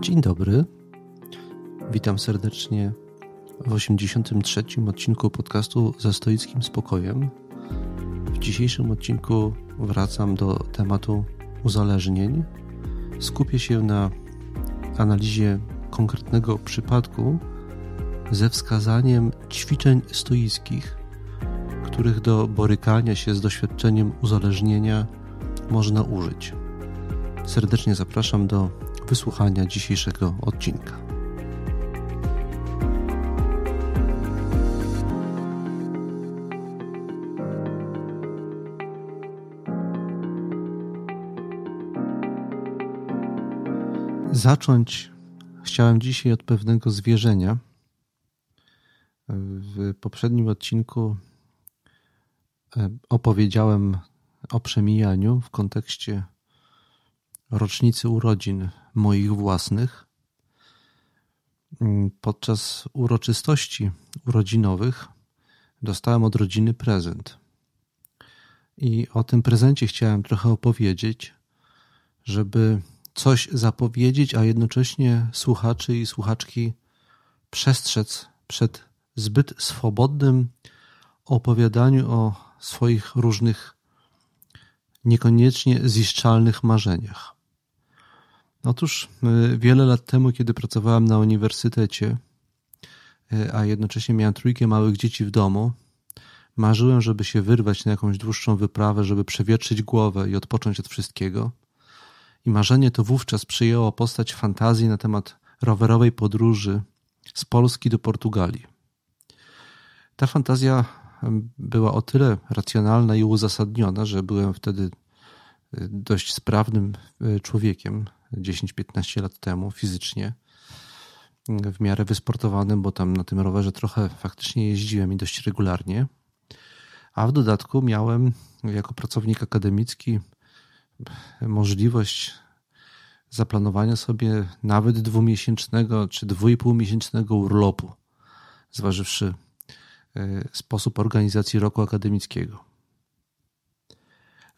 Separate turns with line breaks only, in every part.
Dzień dobry. Witam serdecznie w 83. odcinku podcastu Ze Stoickim Spokojem. W dzisiejszym odcinku wracam do tematu uzależnień. Skupię się na analizie konkretnego przypadku ze wskazaniem ćwiczeń stoickich, których do borykania się z doświadczeniem uzależnienia można użyć. Serdecznie zapraszam do wysłuchania dzisiejszego odcinka. Zacząć chciałem dzisiaj od pewnego zwierzenia. W poprzednim odcinku e, opowiedziałem o przemijaniu w kontekście rocznicy urodzin moich własnych. Podczas uroczystości urodzinowych dostałem od rodziny prezent. I o tym prezencie chciałem trochę opowiedzieć, żeby coś zapowiedzieć, a jednocześnie słuchaczy i słuchaczki przestrzec przed zbyt swobodnym opowiadaniu o swoich różnych niekoniecznie ziszczalnych marzeniach. Otóż y, wiele lat temu, kiedy pracowałem na uniwersytecie, y, a jednocześnie miałem trójkę małych dzieci w domu, marzyłem, żeby się wyrwać na jakąś dłuższą wyprawę, żeby przewietrzyć głowę i odpocząć od wszystkiego. I marzenie to wówczas przyjęło postać fantazji na temat rowerowej podróży z Polski do Portugalii. Ta fantazja była o tyle racjonalna i uzasadniona, że byłem wtedy y, dość sprawnym człowiekiem, 10-15 lat temu fizycznie, w miarę wysportowanym, bo tam na tym rowerze trochę faktycznie jeździłem i dość regularnie. A w dodatku miałem jako pracownik akademicki możliwość zaplanowania sobie nawet dwumiesięcznego czy dwójpółmiesięcznego urlopu, zważywszy e, sposób organizacji roku akademickiego.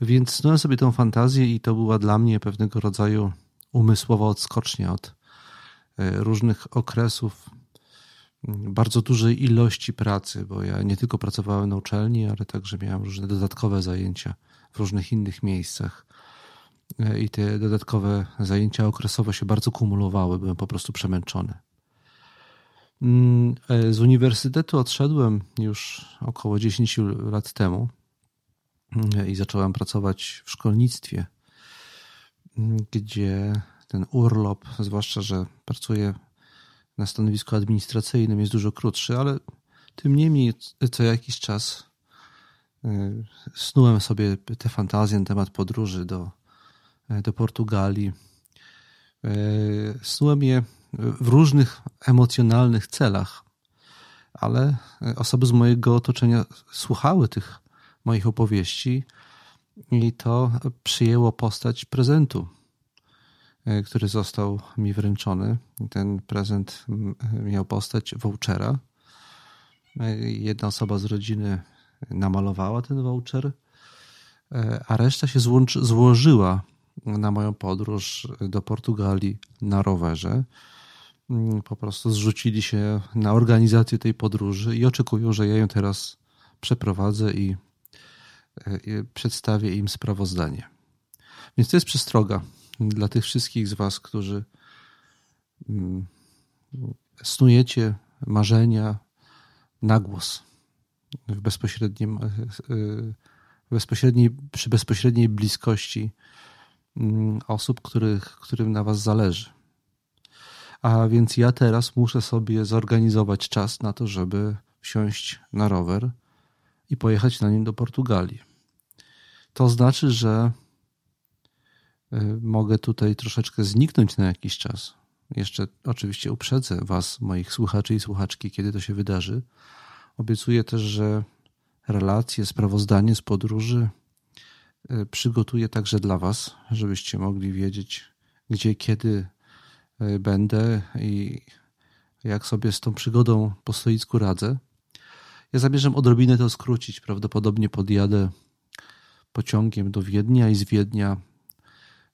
Więc snułem sobie tę fantazję i to była dla mnie pewnego rodzaju umysłowa odskocznia od e, różnych okresów bardzo dużej ilości pracy, bo ja nie tylko pracowałem na uczelni, ale także miałem różne dodatkowe zajęcia w różnych innych miejscach. E, I te dodatkowe zajęcia okresowo się bardzo kumulowały, byłem po prostu przemęczony. Mm, e, z uniwersytetu odszedłem już około 10 lat temu i zacząłem pracować w szkolnictwie gdzie ten urlop, zwłaszcza, że pracuję na stanowisku administracyjnym, jest dużo krótszy, ale tym niemniej co jakiś czas y, snułem sobie te fantazje na temat podróży do, do Portugalii. Y, snułem je w różnych emocjonalnych celach, ale osoby z mojego otoczenia słuchały tych moich opowieści i to przyjęło postać prezentu, e, który został mi wręczony. Ten prezent miał postać vouchera. E, jedna osoba z rodziny namalowała ten voucher, e, a reszta się złączy, złożyła na moją podróż do Portugalii na rowerze. Mm, po prostu zrzucili się na organizację tej podróży i oczekują, że ja ją teraz przeprowadzę i przedstawię im sprawozdanie. Więc to jest przestroga dla tych wszystkich z Was, którzy mm, snujecie marzenia na głos w bezpośrednim, e, bezpośredniej, przy bezpośredniej bliskości mm, osób, których, którym na Was zależy. A więc ja teraz muszę sobie zorganizować czas na to, żeby wsiąść na rower i pojechać na nim do Portugalii. To znaczy, że y, mogę tutaj troszeczkę zniknąć na jakiś czas. Jeszcze oczywiście uprzedzę Was, moich słuchaczy i słuchaczki, kiedy to się wydarzy. Obiecuję też, że relacje, sprawozdanie z podróży y, przygotuję także dla Was, żebyście mogli wiedzieć, gdzie, kiedy y, będę i jak sobie z tą przygodą po stoicku radzę. Ja zamierzam odrobinę to skrócić. Prawdopodobnie podjadę pociągiem do Wiednia i z Wiednia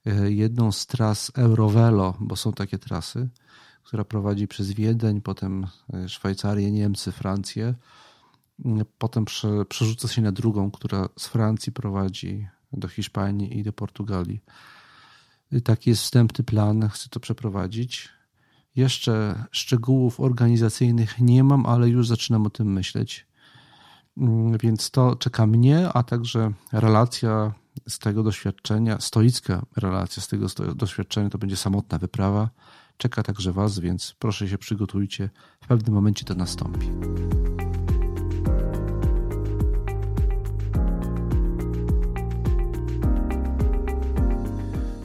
e, jedną z tras Eurovelo, bo są takie trasy, która prowadzi przez Wiedeń, potem e, Szwajcarię, Niemcy, Francję. Potem prze, przerzuca się na drugą, która z Francji prowadzi do Hiszpanii i do Portugalii. Taki jest wstępny plan, chcę to przeprowadzić. Jeszcze szczegółów organizacyjnych nie mam, ale już zaczynam o tym myśleć. Mm, więc to czeka mnie, a także relacja z tego doświadczenia, stoicka relacja z tego doświadczenia, to będzie samotna wyprawa. Czeka także Was, więc proszę się przygotujcie. W pewnym momencie to nastąpi.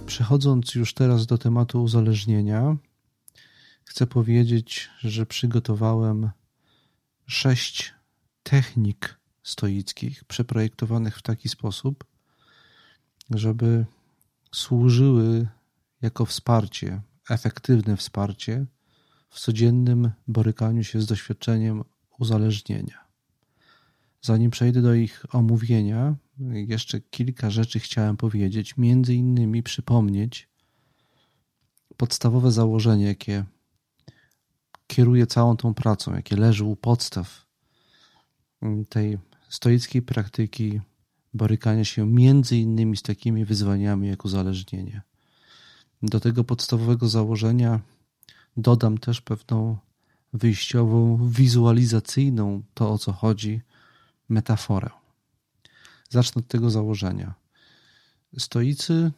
Przechodząc już teraz do tematu uzależnienia, chcę powiedzieć, że przygotowałem sześć technik stoickich przeprojektowanych w taki sposób, żeby służyły jako wsparcie, efektywne wsparcie w codziennym borykaniu się z doświadczeniem uzależnienia. Zanim przejdę do ich omówienia, jeszcze kilka rzeczy chciałem powiedzieć, między innymi przypomnieć podstawowe założenie, jakie kieruje całą tą pracą, jakie leży u podstaw tej stoickiej praktyki borykania się między innymi z takimi wyzwaniami jak uzależnienie. Do tego podstawowego założenia dodam też pewną wyjściową, wizualizacyjną, to o co chodzi, metaforę. Zacznę od tego założenia. Stoicy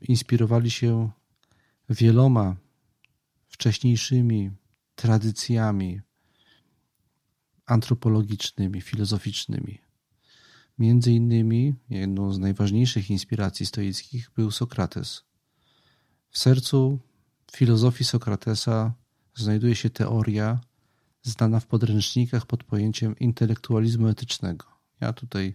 inspirowali się wieloma wcześniejszymi tradycjami antropologicznymi, filozoficznymi. Między innymi jedną z najważniejszych inspiracji stoickich był Sokrates. W sercu filozofii Sokratesa znajduje się teoria znana w podręcznikach pod pojęciem intelektualizmu etycznego. Ja tutaj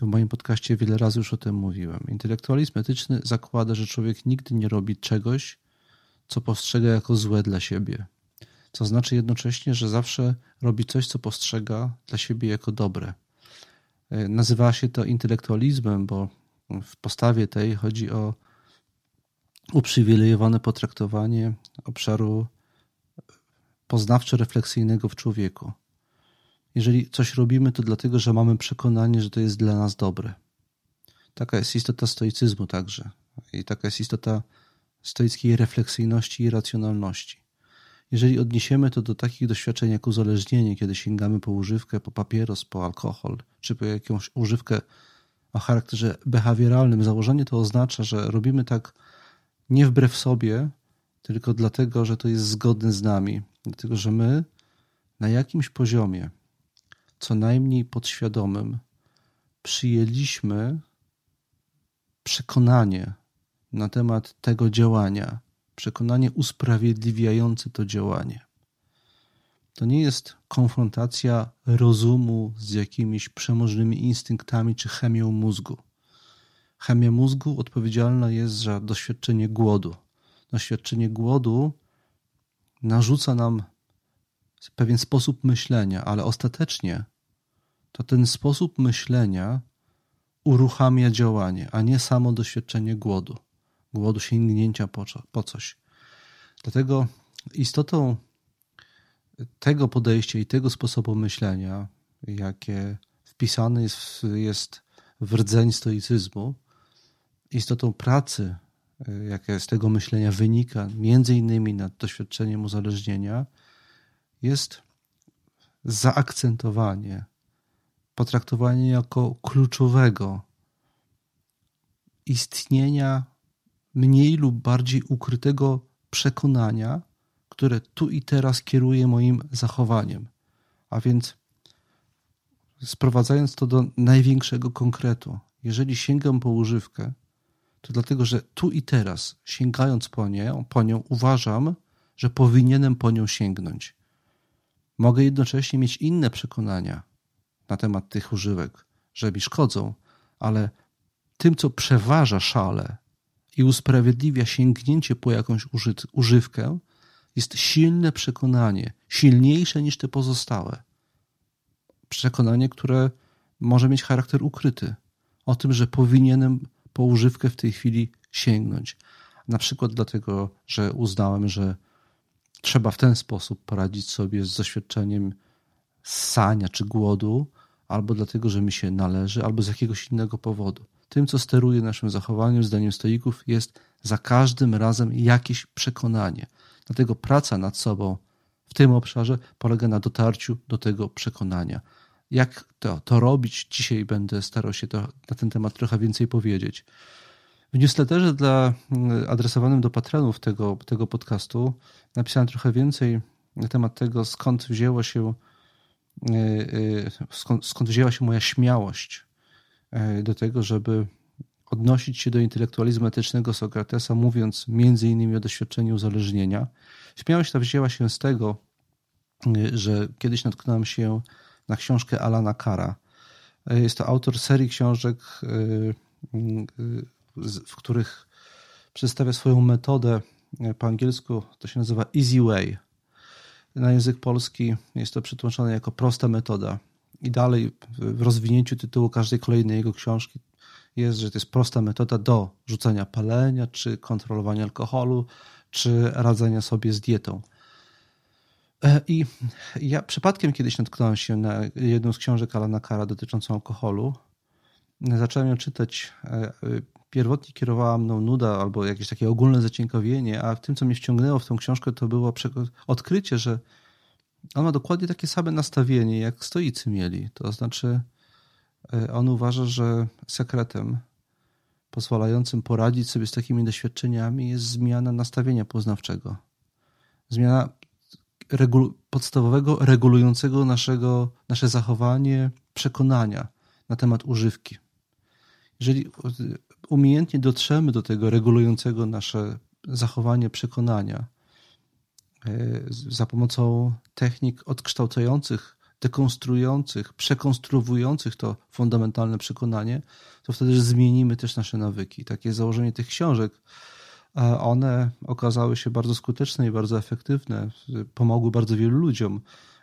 w moim podcaście wiele razy już o tym mówiłem. Intelektualizm etyczny zakłada, że człowiek nigdy nie robi czegoś, co postrzega jako złe dla siebie. Co znaczy jednocześnie, że zawsze robi coś, co postrzega dla siebie jako dobre. E, nazywa się to intelektualizmem, bo w postawie tej chodzi o uprzywilejowane potraktowanie obszaru poznawczo-refleksyjnego w człowieku. Jeżeli coś robimy, to dlatego, że mamy przekonanie, że to jest dla nas dobre. Taka jest istota stoicyzmu także. I taka jest istota stoickiej refleksyjności i racjonalności. Jeżeli odniesiemy to do takich doświadczeń jak uzależnienie, kiedy sięgamy po używkę, po papieros, po alkohol, czy po jakąś używkę o charakterze behawioralnym, założenie to oznacza, że robimy tak nie wbrew sobie, tylko dlatego, że to jest zgodne z nami, dlatego że my na jakimś poziomie, co najmniej podświadomym, przyjęliśmy przekonanie na temat tego działania, przekonanie usprawiedliwiające to działanie. To nie jest konfrontacja rozumu z jakimiś przemożnymi instynktami czy chemią mózgu. Chemia mózgu odpowiedzialna jest za doświadczenie głodu. Doświadczenie głodu narzuca nam pewien sposób myślenia, ale ostatecznie to ten sposób myślenia uruchamia działanie, a nie samo doświadczenie głodu głodu, sięgnięcia po, po coś. Dlatego istotą tego podejścia i tego sposobu myślenia, jakie wpisane jest, jest w rdzeń stoicyzmu, istotą pracy, jaka z tego myślenia wynika, między innymi nad doświadczeniem uzależnienia, jest zaakcentowanie, potraktowanie jako kluczowego istnienia mniej lub bardziej ukrytego przekonania, które tu i teraz kieruje moim zachowaniem. A więc sprowadzając to do największego konkretu, jeżeli sięgam po używkę, to dlatego, że tu i teraz, sięgając po nią, po nią uważam, że powinienem po nią sięgnąć. Mogę jednocześnie mieć inne przekonania na temat tych używek, że mi szkodzą, ale tym, co przeważa szale, i usprawiedliwia sięgnięcie po jakąś używkę, jest silne przekonanie, silniejsze niż te pozostałe. Przekonanie, które może mieć charakter ukryty, o tym, że powinienem po używkę w tej chwili sięgnąć. Na przykład dlatego, że uznałem, że trzeba w ten sposób poradzić sobie z doświadczeniem ssania czy głodu, albo dlatego, że mi się należy, albo z jakiegoś innego powodu. Tym, co steruje naszym zachowaniem, zdaniem stoików, jest za każdym razem jakieś przekonanie. Dlatego praca nad sobą w tym obszarze polega na dotarciu do tego przekonania. Jak to, to robić? Dzisiaj będę starał się to, na ten temat trochę więcej powiedzieć. W newsletterze dla, mm, adresowanym do patronów tego, tego podcastu napisałem trochę więcej na temat tego, skąd wzięła się, e, e, skąd, skąd wzięła się moja śmiałość do tego, żeby odnosić się do intelektualizmu etycznego Sokratesa, mówiąc między innymi o doświadczeniu uzależnienia. Śmiałość ta wzięła się z tego, że kiedyś natknąłem się na książkę Alana Kara. Jest to autor serii książek, w których przedstawia swoją metodę. Po angielsku to się nazywa Easy Way. Na język polski jest to przetłumaczone jako prosta metoda. I dalej w rozwinięciu tytułu każdej kolejnej jego książki jest, że to jest prosta metoda do rzucania palenia, czy kontrolowania alkoholu, czy radzenia sobie z dietą. E, I ja przypadkiem kiedyś natknąłem się na jedną z książek Alana Kara dotyczącą alkoholu. Zacząłem ją czytać. E, pierwotnie kierowała mną nuda albo jakieś takie ogólne zaciekawienie, a tym, co mnie wciągnęło w tą książkę, to było odkrycie, że on ma dokładnie takie same nastawienie, jak stoicy mieli. To znaczy, e, on uważa, że sekretem pozwalającym poradzić sobie z takimi doświadczeniami jest zmiana nastawienia poznawczego. Zmiana podstawowego, regulującego naszego, nasze zachowanie, przekonania na temat używki. Jeżeli umiejętnie dotrzemy do tego regulującego nasze zachowanie, przekonania za pomocą technik odkształcających, dekonstruujących, przekonstruujących to fundamentalne przekonanie, to wtedy zmienimy też nasze nawyki. Takie założenie tych książek one okazały się bardzo skuteczne i bardzo efektywne. Pomogły bardzo wielu ludziom.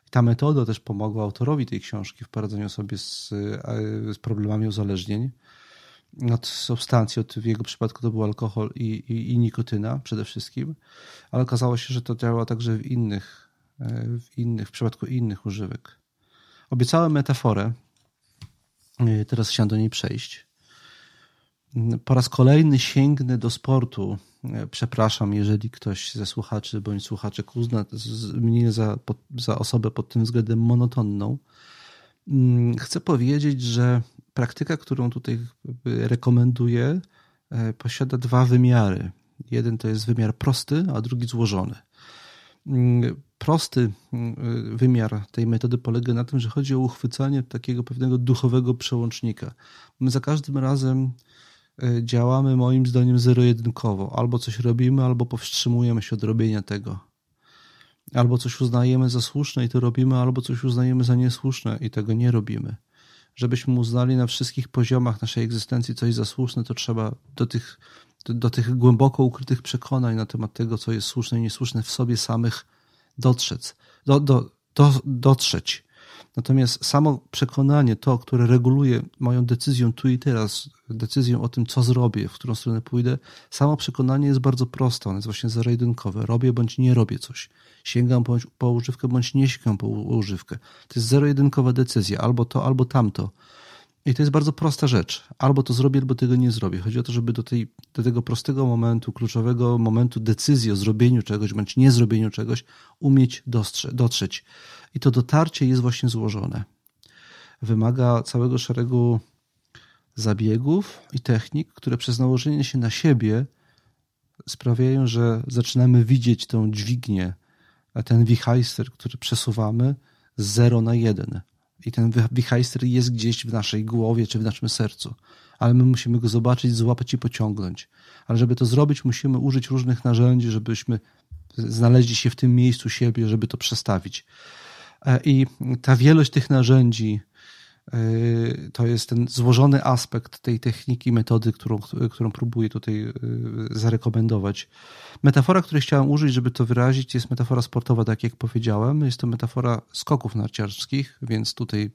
Ta metoda też pomogła autorowi tej książki w poradzeniu sobie z, z problemami uzależnień od substancji, od, w jego przypadku to był alkohol i, i, i, nikotyna przede wszystkim, ale okazało się, że to działa także w innych, w innych, w przypadku innych używek. Obiecałem metaforę, teraz chciałem do niej przejść. Po raz kolejny sięgnę do sportu Przepraszam, jeżeli ktoś ze słuchaczy bądź słuchaczek uzna mnie za, za osobę pod tym względem monotonną. Mm, chcę powiedzieć, że praktyka, którą tutaj rekomenduję, e, posiada dwa wymiary. Jeden to jest wymiar prosty, a drugi złożony. Mm, prosty mm, wymiar tej metody polega na tym, że chodzi o uchwycanie takiego pewnego duchowego przełącznika. My za każdym razem Y, działamy moim zdaniem zero-jedynkowo. Albo coś robimy, albo powstrzymujemy się od robienia tego. Albo coś uznajemy za słuszne i to robimy, albo coś uznajemy za niesłuszne i tego nie robimy. Żebyśmy uznali na wszystkich poziomach naszej egzystencji coś za słuszne, to trzeba do tych, do, do tych głęboko ukrytych przekonań na temat tego, co jest słuszne i niesłuszne w sobie samych dotrzeć. Do, do, do, dotrzeć. Natomiast samo przekonanie, to, które reguluje moją decyzją tu i teraz, decyzją o tym, co zrobię, w którą stronę pójdę, samo przekonanie jest bardzo proste, ono jest właśnie zero-jedynkowe. Robię bądź nie robię coś. Sięgam po, po używkę bądź nie sięgam po używkę. To jest zero-jedynkowa decyzja, albo to, albo tamto. I to jest bardzo prosta rzecz. Albo to zrobię, albo tego nie zrobię. Chodzi o to, żeby do, tej, do tego prostego momentu, kluczowego momentu decyzji o zrobieniu czegoś bądź nie zrobieniu czegoś, umieć dostrze, dotrzeć. I to dotarcie jest właśnie złożone. Wymaga całego szeregu zabiegów i technik, które przez nałożenie się na siebie sprawiają, że zaczynamy widzieć tą dźwignię, ten wichajster, który przesuwamy z 0 na 1. I ten wichajster jest gdzieś w naszej głowie czy w naszym sercu, ale my musimy go zobaczyć, złapać i pociągnąć. Ale żeby to zrobić, musimy użyć różnych narzędzi, żebyśmy znaleźli się w tym miejscu siebie, żeby to przestawić. E, I ta wielość tych narzędzi e, to jest ten złożony aspekt tej techniki, metody, którą, którą próbuję tutaj e, zarekomendować. Metafora, której chciałem użyć, żeby to wyrazić, jest metafora sportowa, tak jak powiedziałem. Jest to metafora skoków narciarskich, więc tutaj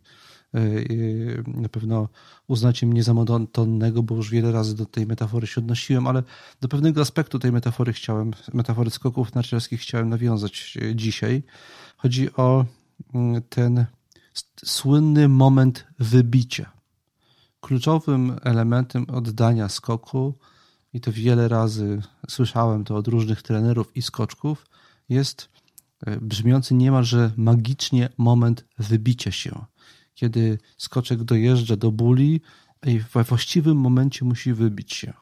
na pewno uznacie mnie za monotonnego, bo już wiele razy do tej metafory się odnosiłem, ale do pewnego aspektu tej metafory chciałem, metafory skoków narciarskich chciałem nawiązać dzisiaj. Chodzi o ten słynny moment wybicia. Kluczowym elementem oddania skoku, i to wiele razy słyszałem to od różnych trenerów i skoczków, jest e, brzmiący niemalże magicznie moment wybicia się. Kiedy skoczek dojeżdża do buli i we właściwym momencie musi wybić się.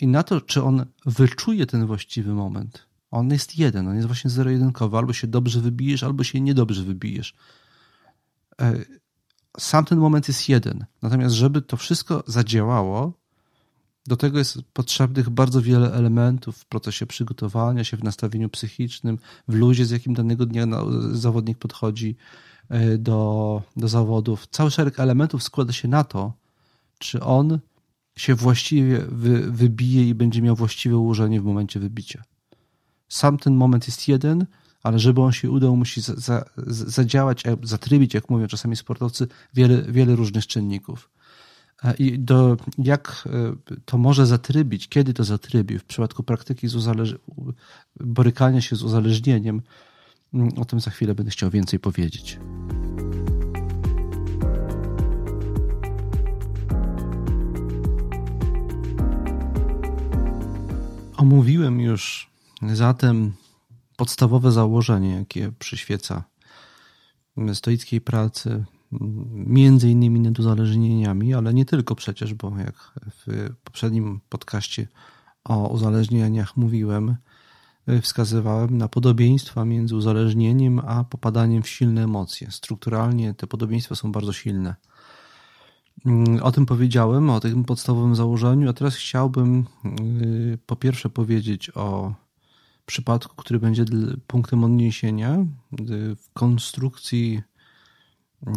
I na to, czy on wyczuje ten właściwy moment, on jest jeden, on jest właśnie zero-jedynkowy. Albo się dobrze wybijesz, albo się niedobrze wybijesz. E, sam ten moment jest jeden. Natomiast, żeby to wszystko zadziałało, do tego jest potrzebnych bardzo wiele elementów w procesie przygotowania się, w nastawieniu psychicznym, w luzie, z jakim danego dnia zawodnik podchodzi e, do, do zawodów. Cały szereg elementów składa się na to, czy on się właściwie wy, wybije i będzie miał właściwe ułożenie w momencie wybicia. Sam ten moment jest jeden, ale żeby on się udał, musi za, za, zadziałać, zatrybić, jak mówią czasami sportowcy, wiele, wiele różnych czynników. E, I do, jak e, to może zatrybić, kiedy to zatrybi w przypadku praktyki z uzależ- borykania się z uzależnieniem, mm, o tym za chwilę będę chciał więcej powiedzieć. Omówiłem już zatem podstawowe założenie, jakie przyświeca stoickiej pracy, między innymi nad uzależnieniami, ale nie tylko przecież, bo jak w poprzednim podcaście o uzależnieniach mówiłem, wskazywałem na podobieństwa między uzależnieniem a popadaniem w silne emocje. Strukturalnie te podobieństwa są bardzo silne. O tym powiedziałem, o tym podstawowym założeniu, a teraz chciałbym y, po pierwsze powiedzieć o przypadku, który będzie punktem odniesienia w konstrukcji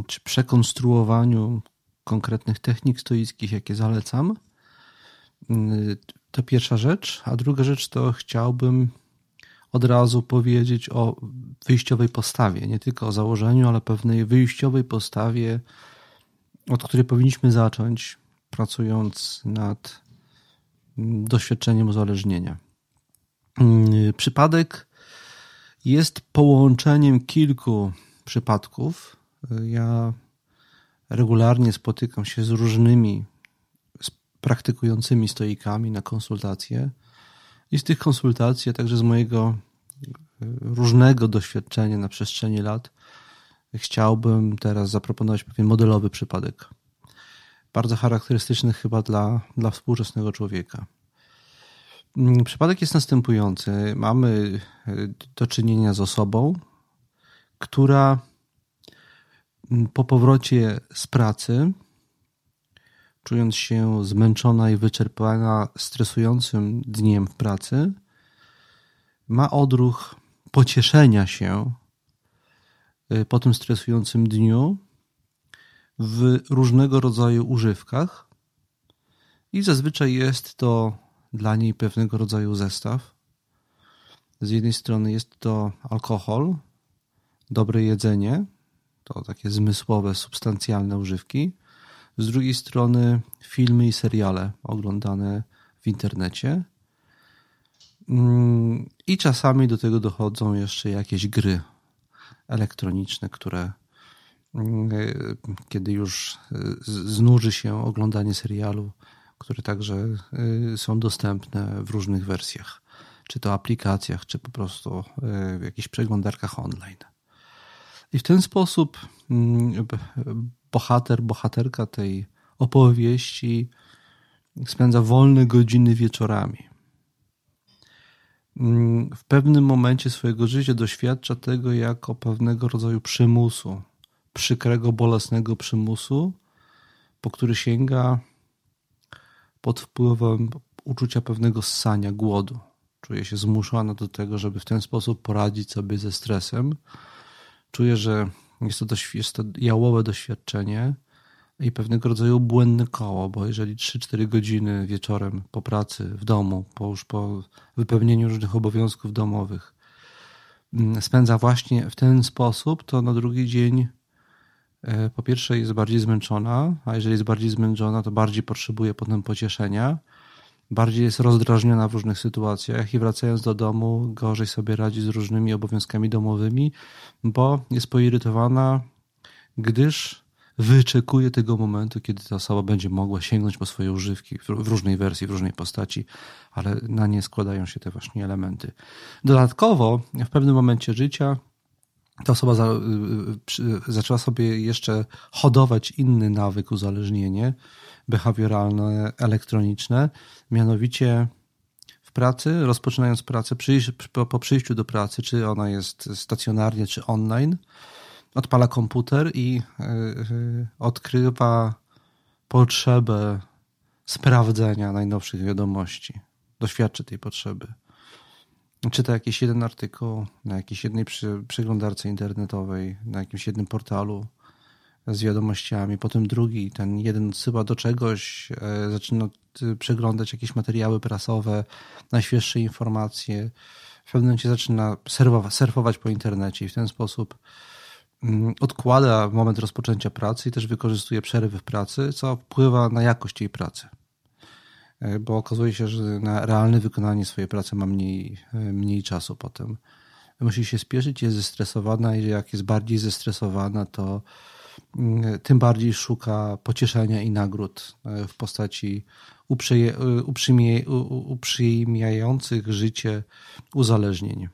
czy przekonstruowaniu konkretnych technik stoickich, jakie zalecam. To pierwsza rzecz. A druga rzecz to chciałbym od razu powiedzieć o wyjściowej postawie. Nie tylko o założeniu, ale pewnej wyjściowej postawie, od której powinniśmy zacząć, pracując nad doświadczeniem uzależnienia. Przypadek jest połączeniem kilku przypadków, ja regularnie spotykam się z różnymi praktykującymi stoikami na konsultacje i z tych konsultacji, a także z mojego e, różnego doświadczenia na przestrzeni lat chciałbym teraz zaproponować pewien modelowy przypadek. Bardzo charakterystyczny chyba dla, dla współczesnego człowieka. Mm, przypadek jest następujący. Mamy e, do czynienia z osobą, która po powrocie z pracy, czując się zmęczona i wyczerpana stresującym dniem w pracy, ma odruch pocieszenia się y, po tym stresującym dniu w różnego rodzaju używkach i zazwyczaj jest to dla niej pewnego rodzaju zestaw. Z jednej strony jest to alkohol, dobre jedzenie, to takie zmysłowe, substancjalne używki. Z drugiej strony filmy i seriale oglądane w internecie. Mm, I czasami do tego dochodzą jeszcze jakieś gry elektroniczne, które mm, kiedy już znuży się oglądanie serialu, które także y, są dostępne w różnych wersjach, czy to aplikacjach, czy po prostu y, w jakichś przeglądarkach online. I w ten sposób mm, bohater, bohaterka tej opowieści spędza wolne godziny wieczorami. Mm, w pewnym momencie swojego życia doświadcza tego jako pewnego rodzaju przymusu, przykrego, bolesnego przymusu, po który sięga pod wpływem uczucia pewnego ssania, głodu. Czuje się zmuszona do tego, żeby w ten sposób poradzić sobie ze stresem, Czuję, że jest to, dość, jest to jałowe doświadczenie i pewnego rodzaju błędne koło, bo jeżeli 3-4 godziny wieczorem po pracy, w domu, po już po wypełnieniu różnych obowiązków domowych, mm, spędza właśnie w ten sposób, to na drugi dzień po pierwsze jest bardziej zmęczona, a jeżeli jest bardziej zmęczona, to bardziej potrzebuje potem pocieszenia, bardziej jest rozdrażniona w różnych sytuacjach i wracając do domu gorzej sobie radzi z różnymi obowiązkami domowymi, bo jest poirytowana, gdyż wyczekuje tego momentu, kiedy ta osoba będzie mogła sięgnąć po swoje używki w różnej wersji, w różnej postaci, ale na nie składają się te właśnie elementy. Dodatkowo w pewnym momencie życia ta osoba za, y, y, zaczęła sobie jeszcze hodować inny nawyk, uzależnienie behawioralne, elektroniczne, mianowicie w pracy, rozpoczynając pracę, po przyjściu do pracy, czy ona jest stacjonarnie, czy online, odpala komputer i y, odkrywa potrzebę sprawdzenia najnowszych wiadomości. Doświadczy tej potrzeby czyta jakiś jeden artykuł na jakiejś jednej przeglądarce internetowej, na jakimś jednym portalu z wiadomościami, potem drugi, ten jeden odsyła do czegoś, e, zaczyna przeglądać jakieś materiały prasowe, najświeższe informacje, w pewnym momencie zaczyna surfować po internecie i w ten sposób mm, odkłada moment rozpoczęcia pracy i też wykorzystuje przerwy w pracy, co wpływa na jakość jej pracy. E, bo okazuje się, że na realne wykonanie swojej pracy ma mniej, e, mniej czasu potem. Musi się spieszyć, jest zestresowana i jak jest bardziej zestresowana, to mm, tym bardziej szuka pocieszenia i nagród e, w postaci uprzyjmiających życie uzależnień.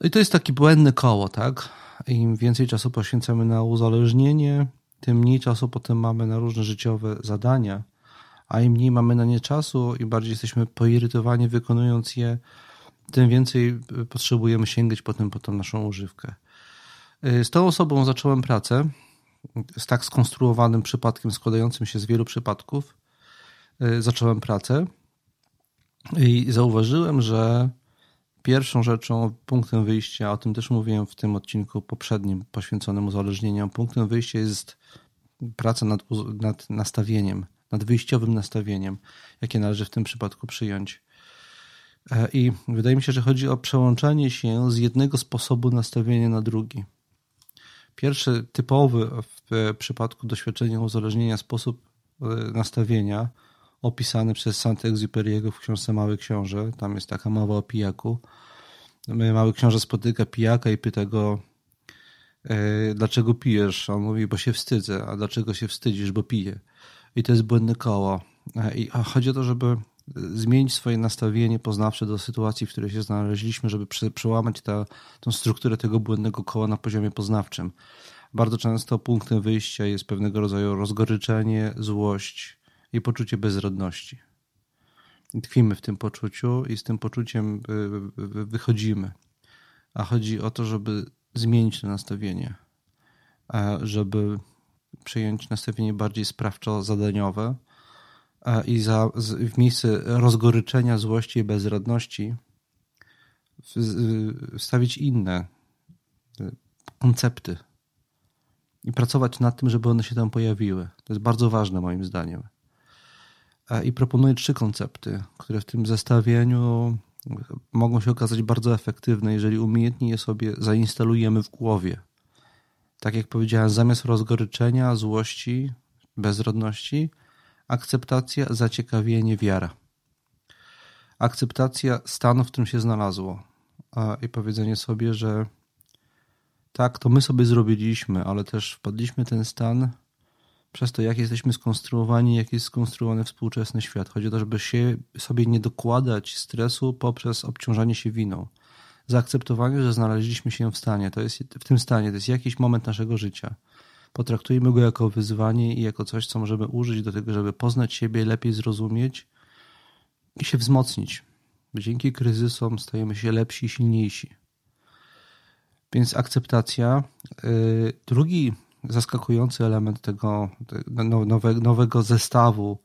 I to jest takie błędne koło, tak? Im więcej czasu poświęcamy na uzależnienie, tym mniej czasu potem mamy na różne życiowe zadania – a im mniej mamy na nie czasu i bardziej jesteśmy poirytowani wykonując je, tym więcej potrzebujemy sięgać potem po tą naszą używkę. Y, z tą osobą zacząłem pracę z tak skonstruowanym przypadkiem składającym się z wielu przypadków. Y, zacząłem pracę i zauważyłem, że pierwszą rzeczą, punktem wyjścia, o tym też mówiłem w tym odcinku poprzednim poświęconym uzależnieniom, punktem wyjścia jest praca nad, nad nastawieniem nad wyjściowym nastawieniem, jakie należy w tym przypadku przyjąć. E, I wydaje mi się, że chodzi o przełączenie się z jednego sposobu nastawienia na drugi. Pierwszy typowy w przypadku doświadczenia uzależnienia sposób e, nastawienia, opisany przez Saint-Exupéry'ego w książce Mały Książę, tam jest taka mowa o pijaku. Mały Książę spotyka pijaka i pyta go, e, dlaczego pijesz? On mówi, bo się wstydzę. A dlaczego się wstydzisz? Bo piję. I to jest błędne koło. E, I chodzi o to, żeby zmienić swoje nastawienie poznawcze do sytuacji, w której się znaleźliśmy, żeby przełamać tę strukturę tego błędnego koła na poziomie poznawczym. Bardzo często punktem wyjścia jest pewnego rodzaju rozgoryczenie, złość i poczucie bezradności. I tkwimy w tym poczuciu i z tym poczuciem wychodzimy. A chodzi o to, żeby zmienić to nastawienie, żeby przyjąć nastawienie bardziej sprawczo-zadaniowe i za, w miejsce rozgoryczenia, złości i bezradności wstawić inne y, koncepty i pracować nad tym, żeby one się tam pojawiły. To jest bardzo ważne moim zdaniem. I proponuję trzy koncepty, które w tym zestawieniu mogą się okazać bardzo efektywne, jeżeli umiejętnie je sobie zainstalujemy w głowie tak jak powiedziałem, zamiast rozgoryczenia, złości, bezrodności, akceptacja, zaciekawienie, wiara. Akceptacja stanu, w którym się znalazło i powiedzenie sobie, że tak, to my sobie zrobiliśmy, ale też wpadliśmy w ten stan przez to, jak jesteśmy skonstruowani, jak jest skonstruowany współczesny świat. Chodzi o to, żeby się sobie nie dokładać stresu poprzez obciążanie się winą zaakceptowanie, że znaleźliśmy się w stanie, to jest w tym stanie, to jest jakiś moment naszego życia. Potraktujmy go jako wyzwanie i jako coś, co możemy użyć do tego, żeby poznać siebie, lepiej zrozumieć i się wzmocnić. Dzięki kryzysom stajemy się lepsi silniejsi. Więc akceptacja. Y, drugi zaskakujący element tego nowego zestawu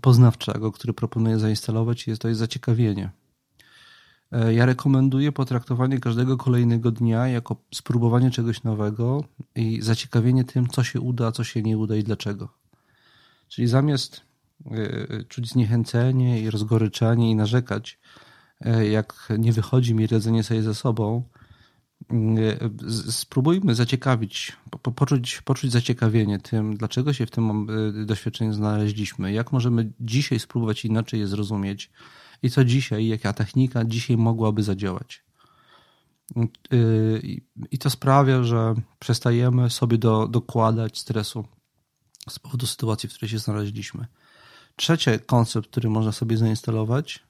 poznawczego, który proponuję zainstalować, jest to jest zaciekawienie. E, ja rekomenduję potraktowanie każdego kolejnego dnia jako spróbowanie czegoś nowego i zaciekawienie tym, co się uda, co się nie uda i dlaczego. Czyli zamiast e, czuć zniechęcenie i rozgoryczanie i narzekać, e, jak nie wychodzi mi radzenie sobie ze sobą, spróbujmy zaciekawić, poczuć, poczuć zaciekawienie tym, dlaczego się w tym doświadczeniu znaleźliśmy, jak możemy dzisiaj spróbować inaczej je zrozumieć i co dzisiaj, jaka technika dzisiaj mogłaby zadziałać. I to sprawia, że przestajemy sobie do, dokładać stresu z powodu sytuacji, w której się znaleźliśmy. Trzeci koncept, który można sobie zainstalować,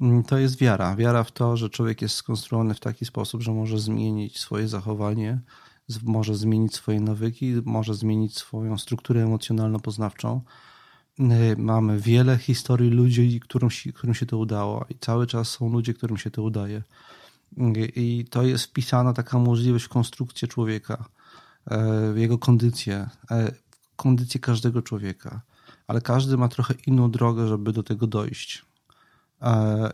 mm, to jest wiara. Wiara w to, że człowiek jest skonstruowany w taki sposób, że może zmienić swoje zachowanie, może zmienić swoje nawyki, może zmienić swoją strukturę emocjonalno-poznawczą. Y, mamy wiele historii ludzi, którym się, którym się to udało, i cały czas są ludzie, którym się to udaje. Y, I to jest wpisana taka możliwość w konstrukcję człowieka, y, jego kondycję, kondycję każdego człowieka ale każdy ma trochę inną drogę, żeby do tego dojść.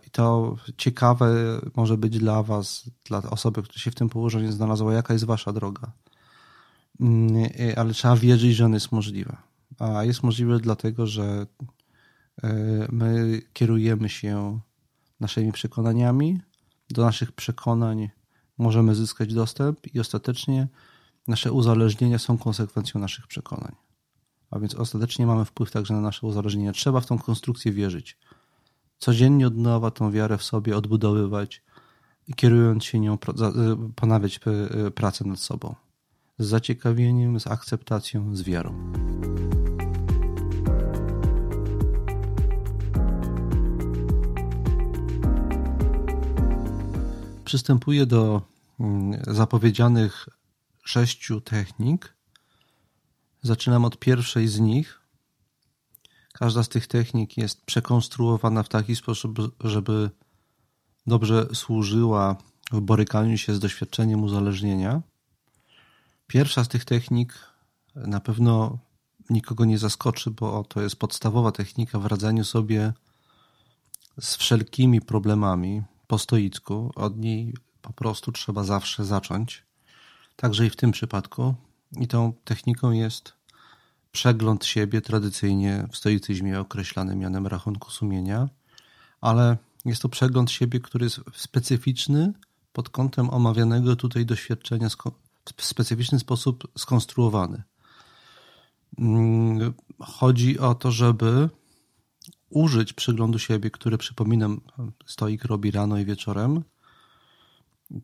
I to ciekawe może być dla Was, dla osoby, która się w tym położeniu znalazła, jaka jest Wasza droga. Ale trzeba wierzyć, że ona jest możliwa. A jest możliwe dlatego, że e, my kierujemy się naszymi przekonaniami, do naszych przekonań możemy zyskać dostęp i ostatecznie nasze uzależnienia są konsekwencją naszych przekonań a więc ostatecznie mamy wpływ także na nasze uzależnienie. Trzeba w tą konstrukcję wierzyć. Codziennie od nowa tą wiarę w sobie odbudowywać i kierując się nią, ponawiać e, pracę nad sobą. Z zaciekawieniem, z akceptacją, z wiarą. Przystępuję do mm, zapowiedzianych sześciu technik, Zaczynam od pierwszej z nich. Każda z tych technik jest przekonstruowana w taki sposób, żeby dobrze służyła w borykaniu się z doświadczeniem uzależnienia. Pierwsza z tych technik na pewno nikogo nie zaskoczy, bo to jest podstawowa technika w radzeniu sobie z wszelkimi problemami po stoicku. Od niej po prostu trzeba zawsze zacząć. Także i w tym przypadku. I tą techniką jest przegląd siebie, tradycyjnie w stoicyzmie określany mianem rachunku sumienia, ale jest to przegląd siebie, który jest specyficzny pod kątem omawianego tutaj doświadczenia w specyficzny sposób skonstruowany. Mm, chodzi o to, żeby użyć przeglądu siebie, który przypominam, stoik robi rano i wieczorem,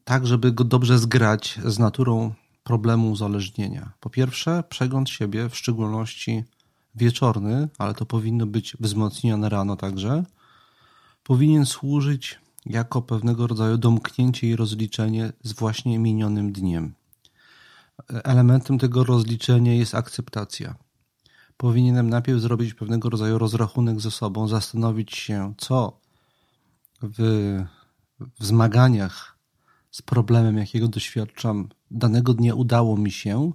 tak, żeby go dobrze zgrać z naturą problemu uzależnienia. Po pierwsze, przegląd siebie, w szczególności wieczorny, ale to powinno być wzmocnione rano także, powinien służyć jako pewnego rodzaju domknięcie i rozliczenie z właśnie minionym dniem. Elementem tego rozliczenia jest akceptacja. Powinienem najpierw zrobić pewnego rodzaju rozrachunek ze sobą, zastanowić się, co w, w zmaganiach z problemem, jakiego doświadczam, danego dnia udało mi się,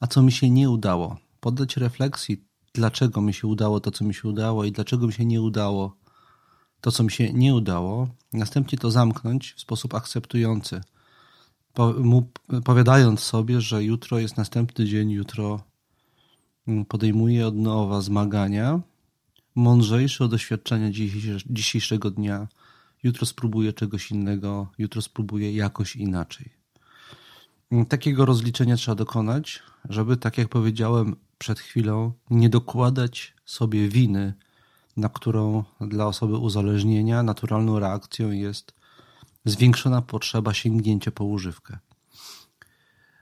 a co mi się nie udało. Poddać refleksji, dlaczego mi się udało to, co mi się udało i dlaczego mi się nie udało to, co mi się nie udało. Następnie to zamknąć w sposób akceptujący, powiadając sobie, że jutro jest następny dzień, jutro podejmuję od nowa zmagania, mądrzejsze od doświadczenia dzisiejszego dnia. Jutro spróbuję czegoś innego, jutro spróbuję jakoś inaczej. Takiego rozliczenia trzeba dokonać, żeby, tak jak powiedziałem przed chwilą, nie dokładać sobie winy, na którą dla osoby uzależnienia naturalną reakcją jest zwiększona potrzeba sięgnięcia po używkę.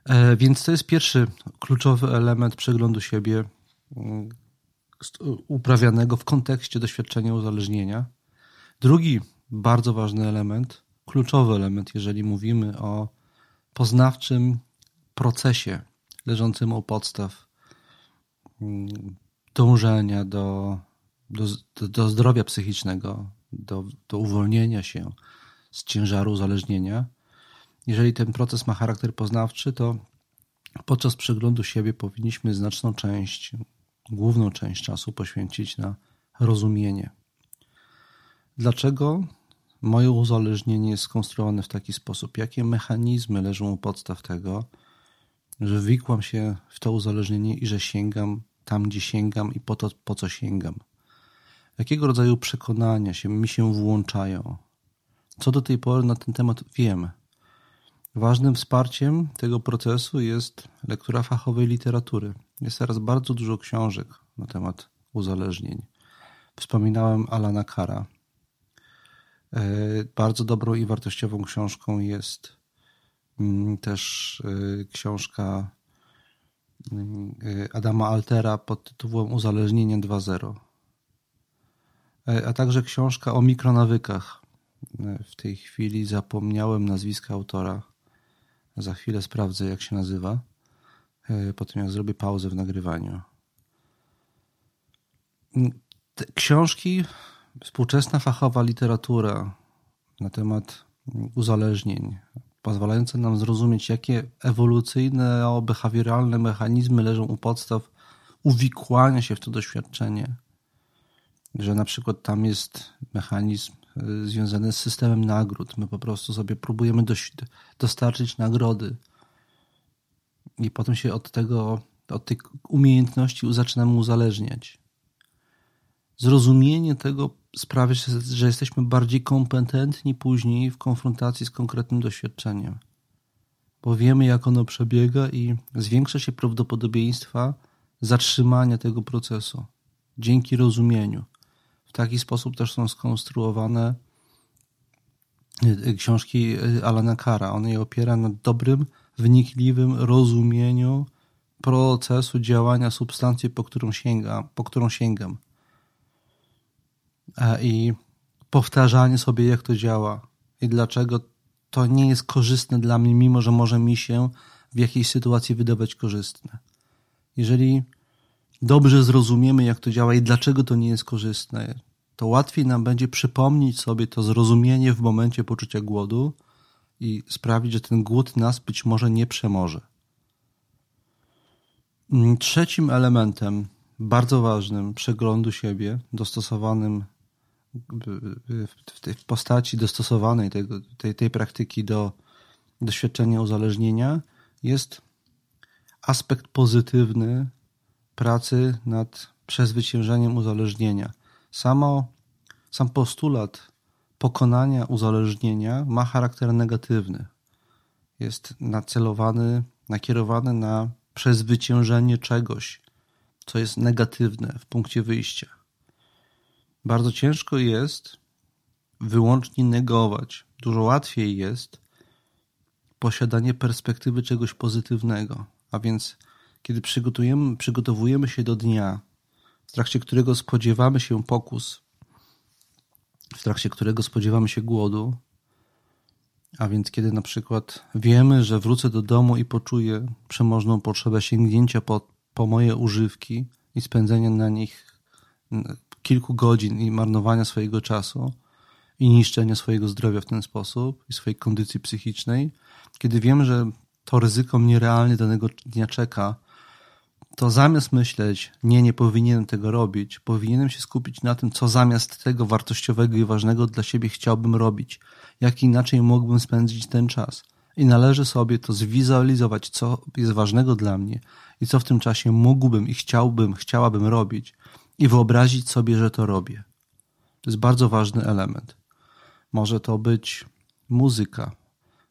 E, więc to jest pierwszy kluczowy element przeglądu siebie mm, uprawianego w kontekście doświadczenia uzależnienia. Drugi bardzo ważny element, kluczowy element, jeżeli mówimy o poznawczym procesie leżącym u podstaw mm, dążenia do, do, do zdrowia psychicznego, do, do uwolnienia się z ciężaru uzależnienia. Jeżeli ten proces ma charakter poznawczy, to podczas przeglądu siebie powinniśmy znaczną część, główną część czasu poświęcić na rozumienie. Dlaczego moje uzależnienie jest skonstruowane w taki sposób, jakie mechanizmy leżą u podstaw tego, że wikłam się w to uzależnienie i że sięgam tam, gdzie sięgam i po to, po co sięgam. Jakiego rodzaju przekonania się mi się włączają? Co do tej pory na ten temat wiem? Ważnym wsparciem tego procesu jest lektura fachowej literatury. Jest teraz bardzo dużo książek na temat uzależnień. Wspominałem Alana Kara. E, bardzo dobrą i wartościową książką jest mm, też e, książka mm, e, Adama Altera pod tytułem Uzależnienie 2.0. A także książka o mikronawykach. W tej chwili zapomniałem nazwiska autora. Za chwilę sprawdzę, jak się nazywa. Po tym, jak zrobię pauzę w nagrywaniu. Te książki, współczesna fachowa literatura na temat uzależnień, pozwalające nam zrozumieć, jakie ewolucyjne, behawioralne mechanizmy leżą u podstaw uwikłania się w to doświadczenie. Że na przykład tam jest mechanizm związany z systemem nagród. My po prostu sobie próbujemy dostarczyć nagrody i potem się od tego, od tej umiejętności zaczynamy uzależniać zrozumienie tego sprawia, że jesteśmy bardziej kompetentni później w konfrontacji z konkretnym doświadczeniem. Bo wiemy, jak ono przebiega i zwiększa się prawdopodobieństwa zatrzymania tego procesu dzięki rozumieniu. W taki sposób też są skonstruowane y, książki y, Alana Kara. On je opiera na dobrym, wnikliwym rozumieniu procesu działania substancji, po którą, sięga, po którą sięgam i powtarzanie sobie, jak to działa i dlaczego to nie jest korzystne dla mnie, mimo że może mi się w jakiejś sytuacji wydawać korzystne. Jeżeli dobrze zrozumiemy, jak to działa i dlaczego to nie jest korzystne, to łatwiej nam będzie przypomnieć sobie to zrozumienie w momencie poczucia głodu i sprawić, że ten głód nas być może nie przemoże. Trzecim elementem, bardzo ważnym przeglądu siebie, dostosowanym w tej postaci dostosowanej tego, tej, tej praktyki do doświadczenia uzależnienia jest aspekt pozytywny pracy nad przezwyciężeniem uzależnienia. Samo, sam postulat pokonania uzależnienia ma charakter negatywny. Jest nacelowany, nakierowany na przezwyciężenie czegoś, co jest negatywne w punkcie wyjścia. Bardzo ciężko jest wyłącznie negować. Dużo łatwiej jest posiadanie perspektywy czegoś pozytywnego. A więc, kiedy przygotujemy, przygotowujemy się do dnia, w trakcie którego spodziewamy się pokus, w trakcie którego spodziewamy się głodu, a więc kiedy na przykład wiemy, że wrócę do domu i poczuję przemożną potrzebę sięgnięcia po, po moje używki i spędzenia na nich kilku godzin i marnowania swojego czasu i niszczenia swojego zdrowia w ten sposób i swojej kondycji psychicznej, kiedy wiem, że to ryzyko mnie realnie danego dnia czeka, to zamiast myśleć, nie, nie powinienem tego robić, powinienem się skupić na tym, co zamiast tego wartościowego i ważnego dla siebie chciałbym robić, jak inaczej mógłbym spędzić ten czas. I należy sobie to zwizualizować, co jest ważnego dla mnie i co w tym czasie mógłbym i chciałbym, chciałabym robić, i wyobrazić sobie, że to robię. To jest bardzo ważny element. Może to być muzyka,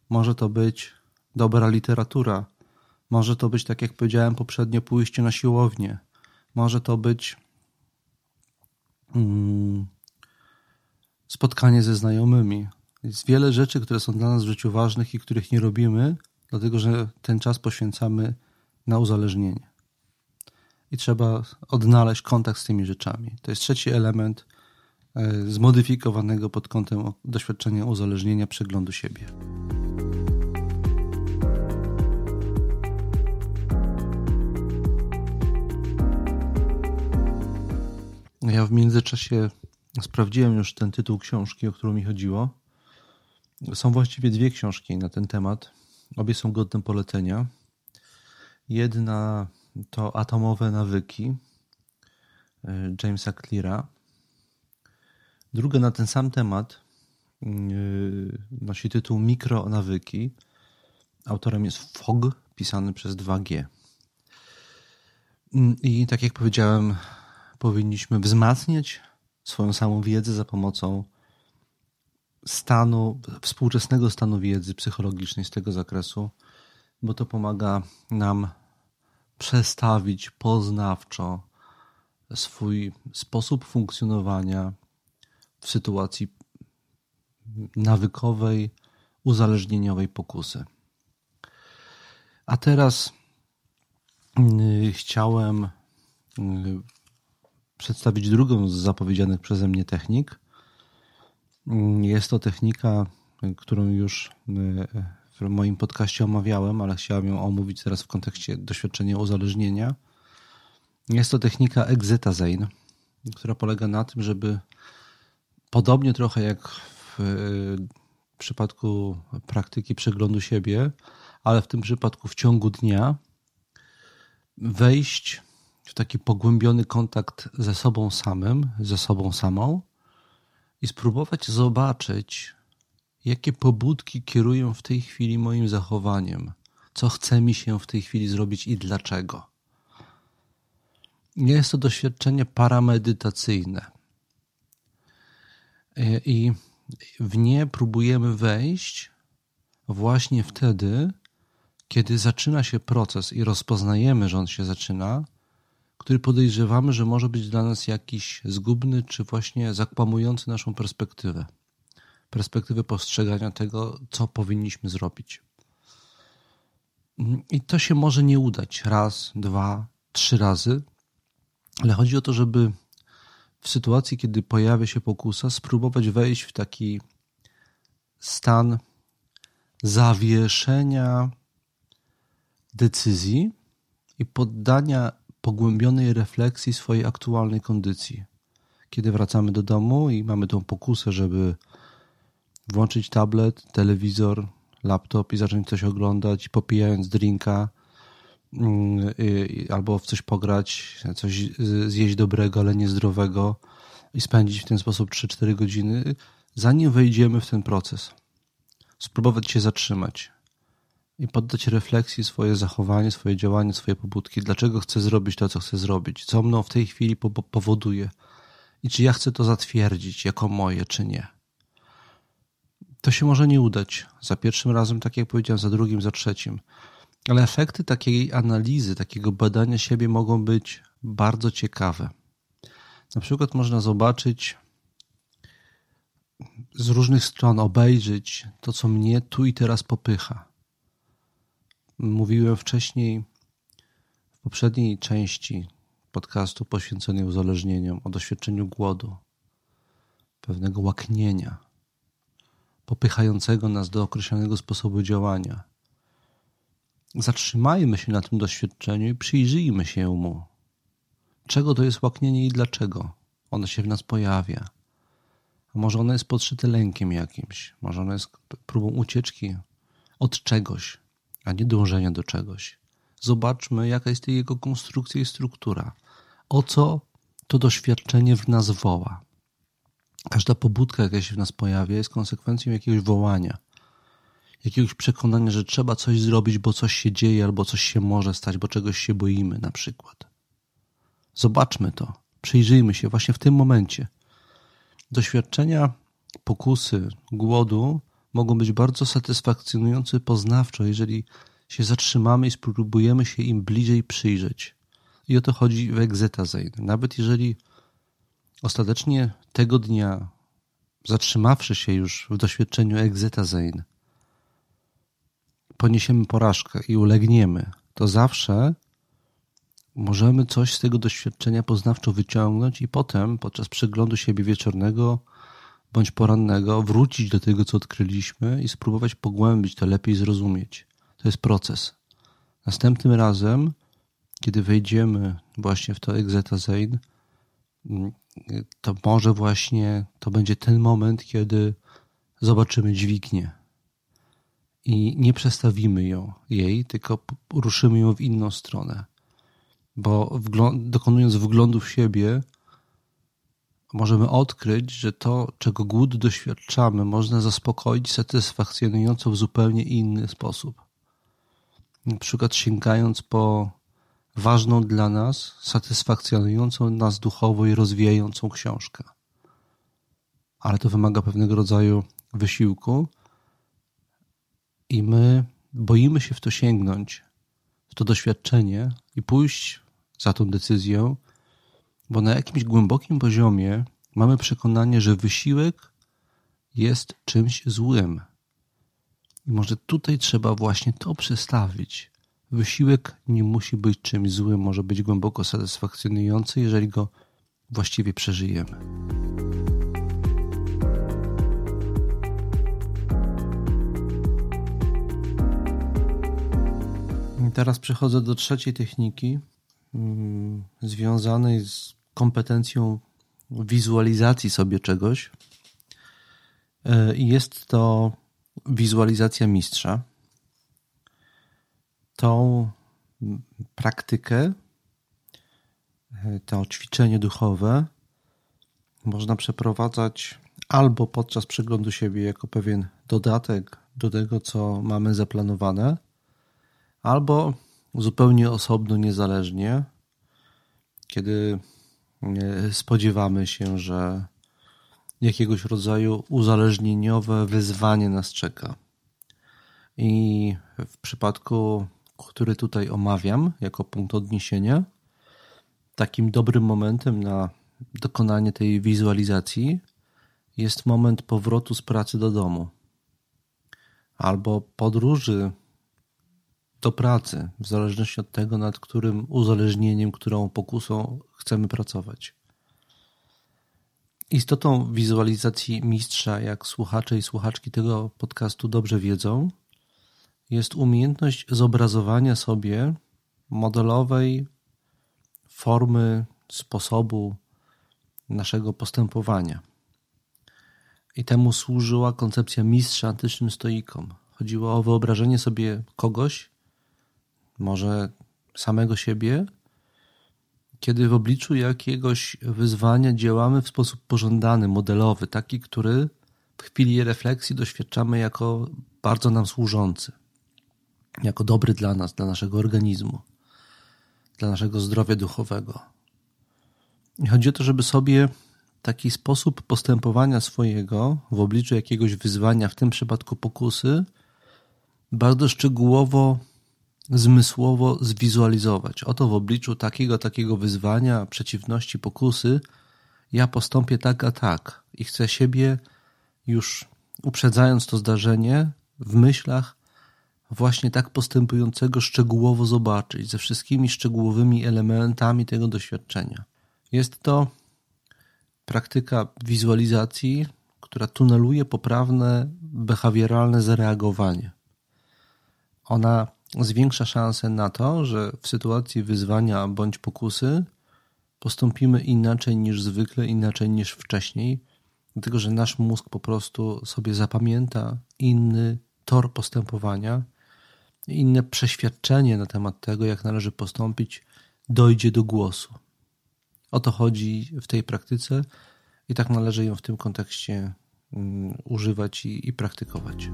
może to być dobra literatura, może to być, tak jak powiedziałem poprzednio, pójście na siłownię, może to być mm, spotkanie ze znajomymi. Jest wiele rzeczy, które są dla nas w życiu ważnych i których nie robimy, dlatego że ten czas poświęcamy na uzależnienie i trzeba odnaleźć kontakt z tymi rzeczami. To jest trzeci element e, zmodyfikowanego pod kątem doświadczenia uzależnienia przeglądu siebie. Ja w międzyczasie sprawdziłem już ten tytuł książki, o którą mi chodziło. Są właściwie dwie książki na ten temat. Obie są godne polecenia. Jedna to Atomowe nawyki e, Jamesa Cleara. Druga na ten sam temat e, nosi tytuł Mikronawyki. Autorem jest Fog, pisany przez 2G. Mm, I tak jak powiedziałem, powinniśmy wzmacniać swoją samą wiedzę za pomocą stanu, współczesnego stanu wiedzy psychologicznej z tego zakresu, bo to pomaga nam przestawić poznawczo swój sposób funkcjonowania w sytuacji nawykowej, uzależnieniowej pokusy. A teraz yy, chciałem yy, przedstawić drugą z zapowiedzianych przeze mnie technik. Jest to technika, którą już w moim podcaście omawiałem, ale chciałem ją omówić teraz w kontekście doświadczenia uzależnienia. Jest to technika Exetazein, która polega na tym, żeby podobnie trochę jak w przypadku praktyki przeglądu siebie, ale w tym przypadku w ciągu dnia wejść w taki pogłębiony kontakt ze sobą samym, ze sobą samą i spróbować zobaczyć, jakie pobudki kierują w tej chwili moim zachowaniem, co chce mi się w tej chwili zrobić i dlaczego. Jest to doświadczenie paramedytacyjne. I w nie próbujemy wejść właśnie wtedy, kiedy zaczyna się proces i rozpoznajemy, że on się zaczyna, który podejrzewamy, że może być dla nas jakiś zgubny, czy właśnie zakłamujący naszą perspektywę. Perspektywę postrzegania tego, co powinniśmy zrobić. I to się może nie udać raz, dwa, trzy razy, ale chodzi o to, żeby w sytuacji, kiedy pojawia się pokusa, spróbować wejść w taki stan zawieszenia decyzji i poddania pogłębionej refleksji swojej aktualnej kondycji. Kiedy wracamy do domu i mamy tą pokusę, żeby włączyć tablet, telewizor, laptop i zacząć coś oglądać, popijając drinka, mm, albo w coś pograć, coś zjeść dobrego, ale niezdrowego i spędzić w ten sposób 3-4 godziny, zanim wejdziemy w ten proces. Spróbować się zatrzymać, i poddać refleksji swoje zachowanie, swoje działanie, swoje pobudki. Dlaczego chcę zrobić to, co chcę zrobić? Co mną w tej chwili powoduje? I czy ja chcę to zatwierdzić jako moje, czy nie? To się może nie udać za pierwszym razem, tak jak powiedziałem, za drugim, za trzecim. Ale efekty takiej analizy, takiego badania siebie mogą być bardzo ciekawe. Na przykład można zobaczyć z różnych stron, obejrzeć to, co mnie tu i teraz popycha Mówiłem wcześniej w poprzedniej części podcastu poświęconej uzależnieniom o doświadczeniu głodu, pewnego łaknienia, popychającego nas do określonego sposobu działania. Zatrzymajmy się na tym doświadczeniu i przyjrzyjmy się mu. Czego to jest łaknienie i dlaczego ono się w nas pojawia? A może ono jest podszyte lękiem jakimś, może ono jest próbą ucieczki od czegoś, a nie dążenia do czegoś. Zobaczmy, jaka jest jego konstrukcja i struktura. O co to doświadczenie w nas woła. Każda pobudka, jaka się w nas pojawia, jest konsekwencją jakiegoś wołania, jakiegoś przekonania, że trzeba coś zrobić, bo coś się dzieje, albo coś się może stać, bo czegoś się boimy, na przykład. Zobaczmy to, przyjrzyjmy się właśnie w tym momencie. Doświadczenia pokusy, głodu mogą być bardzo satysfakcjonujące poznawczo, jeżeli się zatrzymamy i spróbujemy się im bliżej przyjrzeć. I o to chodzi w egzetazein. Nawet jeżeli ostatecznie tego dnia, zatrzymawszy się już w doświadczeniu egzetazein, poniesiemy porażkę i ulegniemy, to zawsze możemy coś z tego doświadczenia poznawczo wyciągnąć i potem podczas przeglądu siebie wieczornego bądź porannego wrócić do tego, co odkryliśmy i spróbować pogłębić to, lepiej zrozumieć. To jest proces. Następnym razem, kiedy wejdziemy właśnie w to egzetazein, to może właśnie to będzie ten moment, kiedy zobaczymy dźwignię i nie przestawimy ją, jej, tylko ruszymy ją w inną stronę. Bo dokonując wglądu w siebie, możemy odkryć, że to, czego głód doświadczamy, można zaspokoić satysfakcjonująco w zupełnie inny sposób. Na przykład sięgając po ważną dla nas, satysfakcjonującą nas duchowo i rozwijającą książkę. Ale to wymaga pewnego rodzaju wysiłku i my boimy się w to sięgnąć, w to doświadczenie i pójść za tą decyzją, bo na jakimś głębokim poziomie mamy przekonanie, że wysiłek jest czymś złym. I może tutaj trzeba właśnie to przestawić. Wysiłek nie musi być czymś złym, może być głęboko satysfakcjonujący, jeżeli go właściwie przeżyjemy. I teraz przechodzę do trzeciej techniki, związanej z kompetencją wizualizacji sobie czegoś. E, I jest to wizualizacja mistrza. Tą praktykę, e, to ćwiczenie duchowe można przeprowadzać albo podczas przeglądu siebie jako pewien dodatek do tego, co mamy zaplanowane, albo zupełnie osobno, niezależnie, kiedy e, spodziewamy się, że jakiegoś rodzaju uzależnieniowe wyzwanie nas czeka. I w przypadku, który tutaj omawiam jako punkt odniesienia, takim dobrym momentem na dokonanie tej wizualizacji jest moment powrotu z pracy do domu albo podróży do pracy, w zależności od tego, nad którym uzależnieniem, którą pokusą chcemy pracować. Istotą wizualizacji mistrza, jak słuchacze i słuchaczki tego podcastu dobrze wiedzą, jest umiejętność zobrazowania sobie modelowej formy, sposobu naszego postępowania. I temu służyła koncepcja mistrza antycznym stoikom. Chodziło o wyobrażenie sobie kogoś, może samego siebie, kiedy w obliczu jakiegoś wyzwania działamy w sposób pożądany, modelowy, taki, który w chwili refleksji doświadczamy jako bardzo nam służący, jako dobry dla nas, dla naszego organizmu, dla naszego zdrowia duchowego. I chodzi o to, żeby sobie taki sposób postępowania swojego w obliczu jakiegoś wyzwania, w tym przypadku pokusy, bardzo szczegółowo zmysłowo zwizualizować. Oto w obliczu takiego, takiego wyzwania, przeciwności, pokusy, ja postąpię tak a tak i chcę siebie już uprzedzając to zdarzenie w myślach właśnie tak postępującego szczegółowo zobaczyć, ze wszystkimi szczegółowymi elementami tego doświadczenia. Jest to praktyka wizualizacji, która tuneluje poprawne behawioralne zareagowanie. Ona zwiększa szansę na to, że w sytuacji wyzwania bądź pokusy postąpimy inaczej niż zwykle, inaczej niż wcześniej, dlatego że nasz mózg po prostu sobie zapamięta inny tor postępowania, inne przeświadczenie na temat tego, jak należy postąpić, dojdzie do głosu. O to chodzi w tej praktyce i tak należy ją w tym kontekście um, używać i, i praktykować.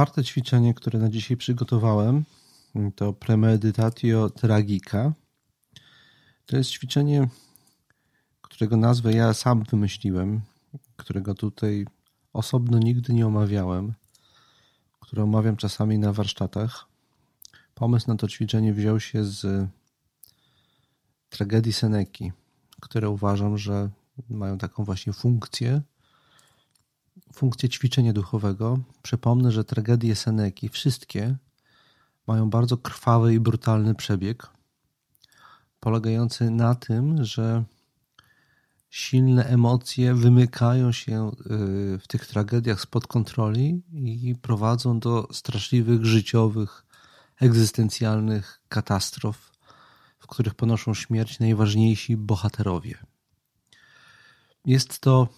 Czwarte ćwiczenie, które na dzisiaj przygotowałem, to Premeditatio Tragica. To jest ćwiczenie, którego nazwę ja sam wymyśliłem, którego tutaj osobno nigdy nie omawiałem, które omawiam czasami na warsztatach. Pomysł na to ćwiczenie wziął się z tragedii Seneki, które uważam, że mają taką właśnie funkcję funkcję ćwiczenia duchowego, przypomnę, że tragedie Seneki, wszystkie, mają bardzo krwawy i brutalny przebieg, polegający na tym, że silne emocje wymykają się y, w tych tragediach spod kontroli i prowadzą do straszliwych życiowych, egzystencjalnych katastrof, w których ponoszą śmierć najważniejsi bohaterowie. Jest to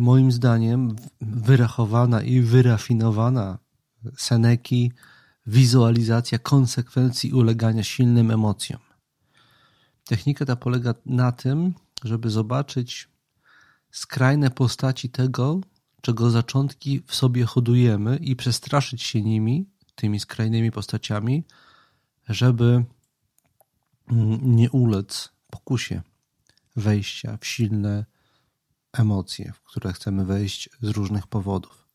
moim zdaniem wyrachowana i wyrafinowana Seneki wizualizacja konsekwencji ulegania silnym emocjom. Technika ta polega na tym, żeby zobaczyć skrajne postaci tego, czego zaczątki w sobie hodujemy i przestraszyć się nimi, tymi skrajnymi postaciami, żeby mm, nie ulec pokusie wejścia w silne emocje, w które chcemy wejść z różnych powodów.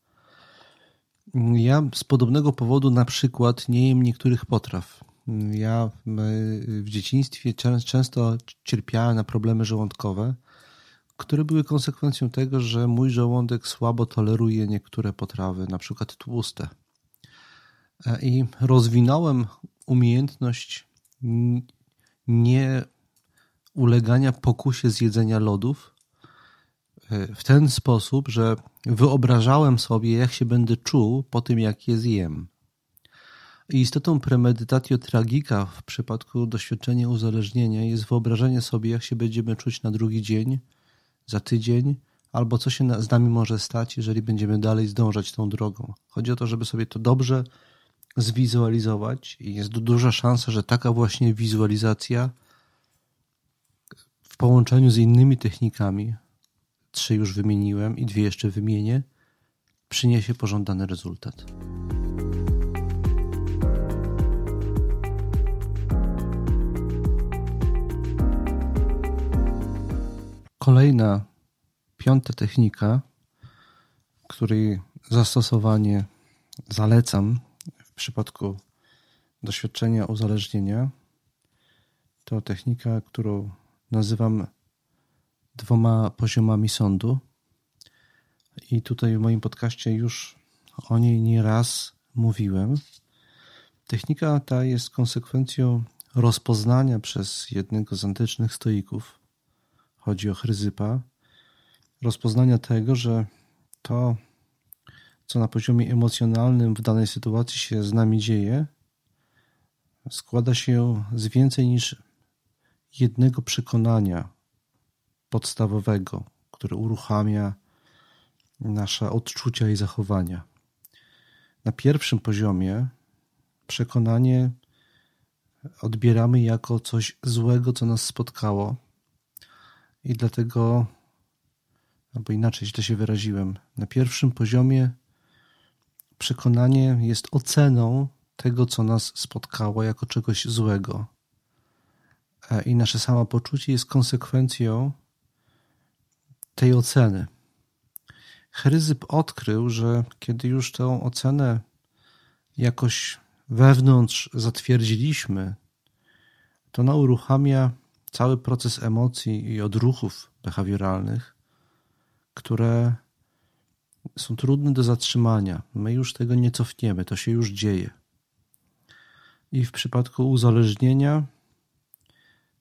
Ja z podobnego powodu na przykład nie jem niektórych potraw. Ja w dzieciństwie często cierpiałem na problemy żołądkowe, które były konsekwencją tego, że mój żołądek słabo toleruje niektóre potrawy, na przykład tłuste. E, I rozwinąłem umiejętność nie ulegania pokusie zjedzenia lodów w ten sposób, że wyobrażałem sobie, jak się będę czuł po tym, jak je zjem. I istotą premedytatio tragika w przypadku doświadczenia uzależnienia jest wyobrażenie sobie, jak się będziemy czuć na drugi dzień, za tydzień, albo co się z nami może stać, jeżeli będziemy dalej zdążać tą drogą. Chodzi o to, żeby sobie to dobrze zwizualizować i jest duża szansa, że taka właśnie wizualizacja w połączeniu z innymi technikami, trzy już wymieniłem i dwie jeszcze wymienię, przyniesie pożądany rezultat. Kolejna, piąta technika, której zastosowanie zalecam w przypadku doświadczenia uzależnienia, to technika, którą nazywam dwoma poziomami sądu. I tutaj w moim podcaście już o niej nieraz mówiłem. Technika ta jest konsekwencją rozpoznania przez jednego z antycznych stoików chodzi o Chryzypa, rozpoznania tego, że to, co na poziomie emocjonalnym w danej sytuacji się z nami dzieje, składa się z więcej niż jednego przekonania podstawowego, które uruchamia nasze odczucia i zachowania. Na pierwszym poziomie przekonanie odbieramy jako coś złego, co nas spotkało, i dlatego, albo inaczej źle się wyraziłem, na pierwszym poziomie przekonanie jest oceną tego, co nas spotkało jako czegoś złego. E, I nasze samopoczucie jest konsekwencją tej oceny. Chryzyp odkrył, że kiedy już tę ocenę jakoś wewnątrz zatwierdziliśmy, to ona uruchamia cały proces emocji i odruchów behawioralnych, które są trudne do zatrzymania. My już tego nie cofniemy, to się już dzieje. I w przypadku uzależnienia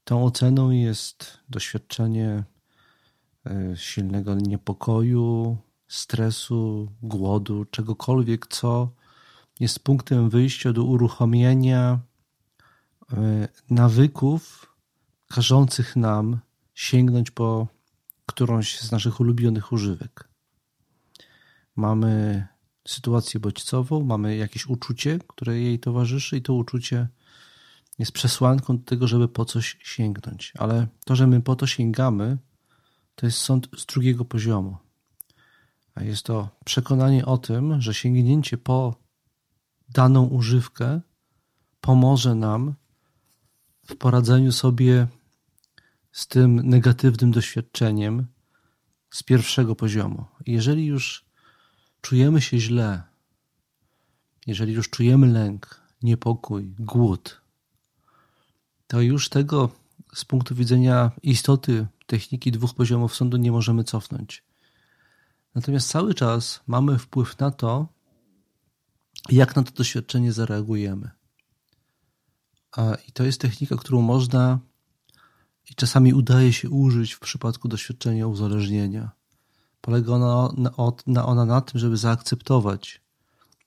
tą oceną jest doświadczenie silnego niepokoju, stresu, głodu, czegokolwiek, co jest punktem wyjścia do uruchomienia e, nawyków, każących nam sięgnąć po którąś z naszych ulubionych używek. Mamy sytuację bodźcową, mamy jakieś uczucie, które jej towarzyszy, i to uczucie jest przesłanką do tego, żeby po coś sięgnąć. Ale to, że my po to sięgamy, to jest sąd z drugiego poziomu. A jest to przekonanie o tym, że sięgnięcie po daną używkę pomoże nam w poradzeniu sobie z tym negatywnym doświadczeniem z pierwszego poziomu. Jeżeli już czujemy się źle, jeżeli już czujemy lęk, niepokój, głód, to już tego z punktu widzenia istoty techniki dwóch poziomów sądu nie możemy cofnąć. Natomiast cały czas mamy wpływ na to, jak na to doświadczenie zareagujemy. I to jest technika, którą można i czasami udaje się użyć w przypadku doświadczenia uzależnienia. Polega ona na, ona na tym, żeby zaakceptować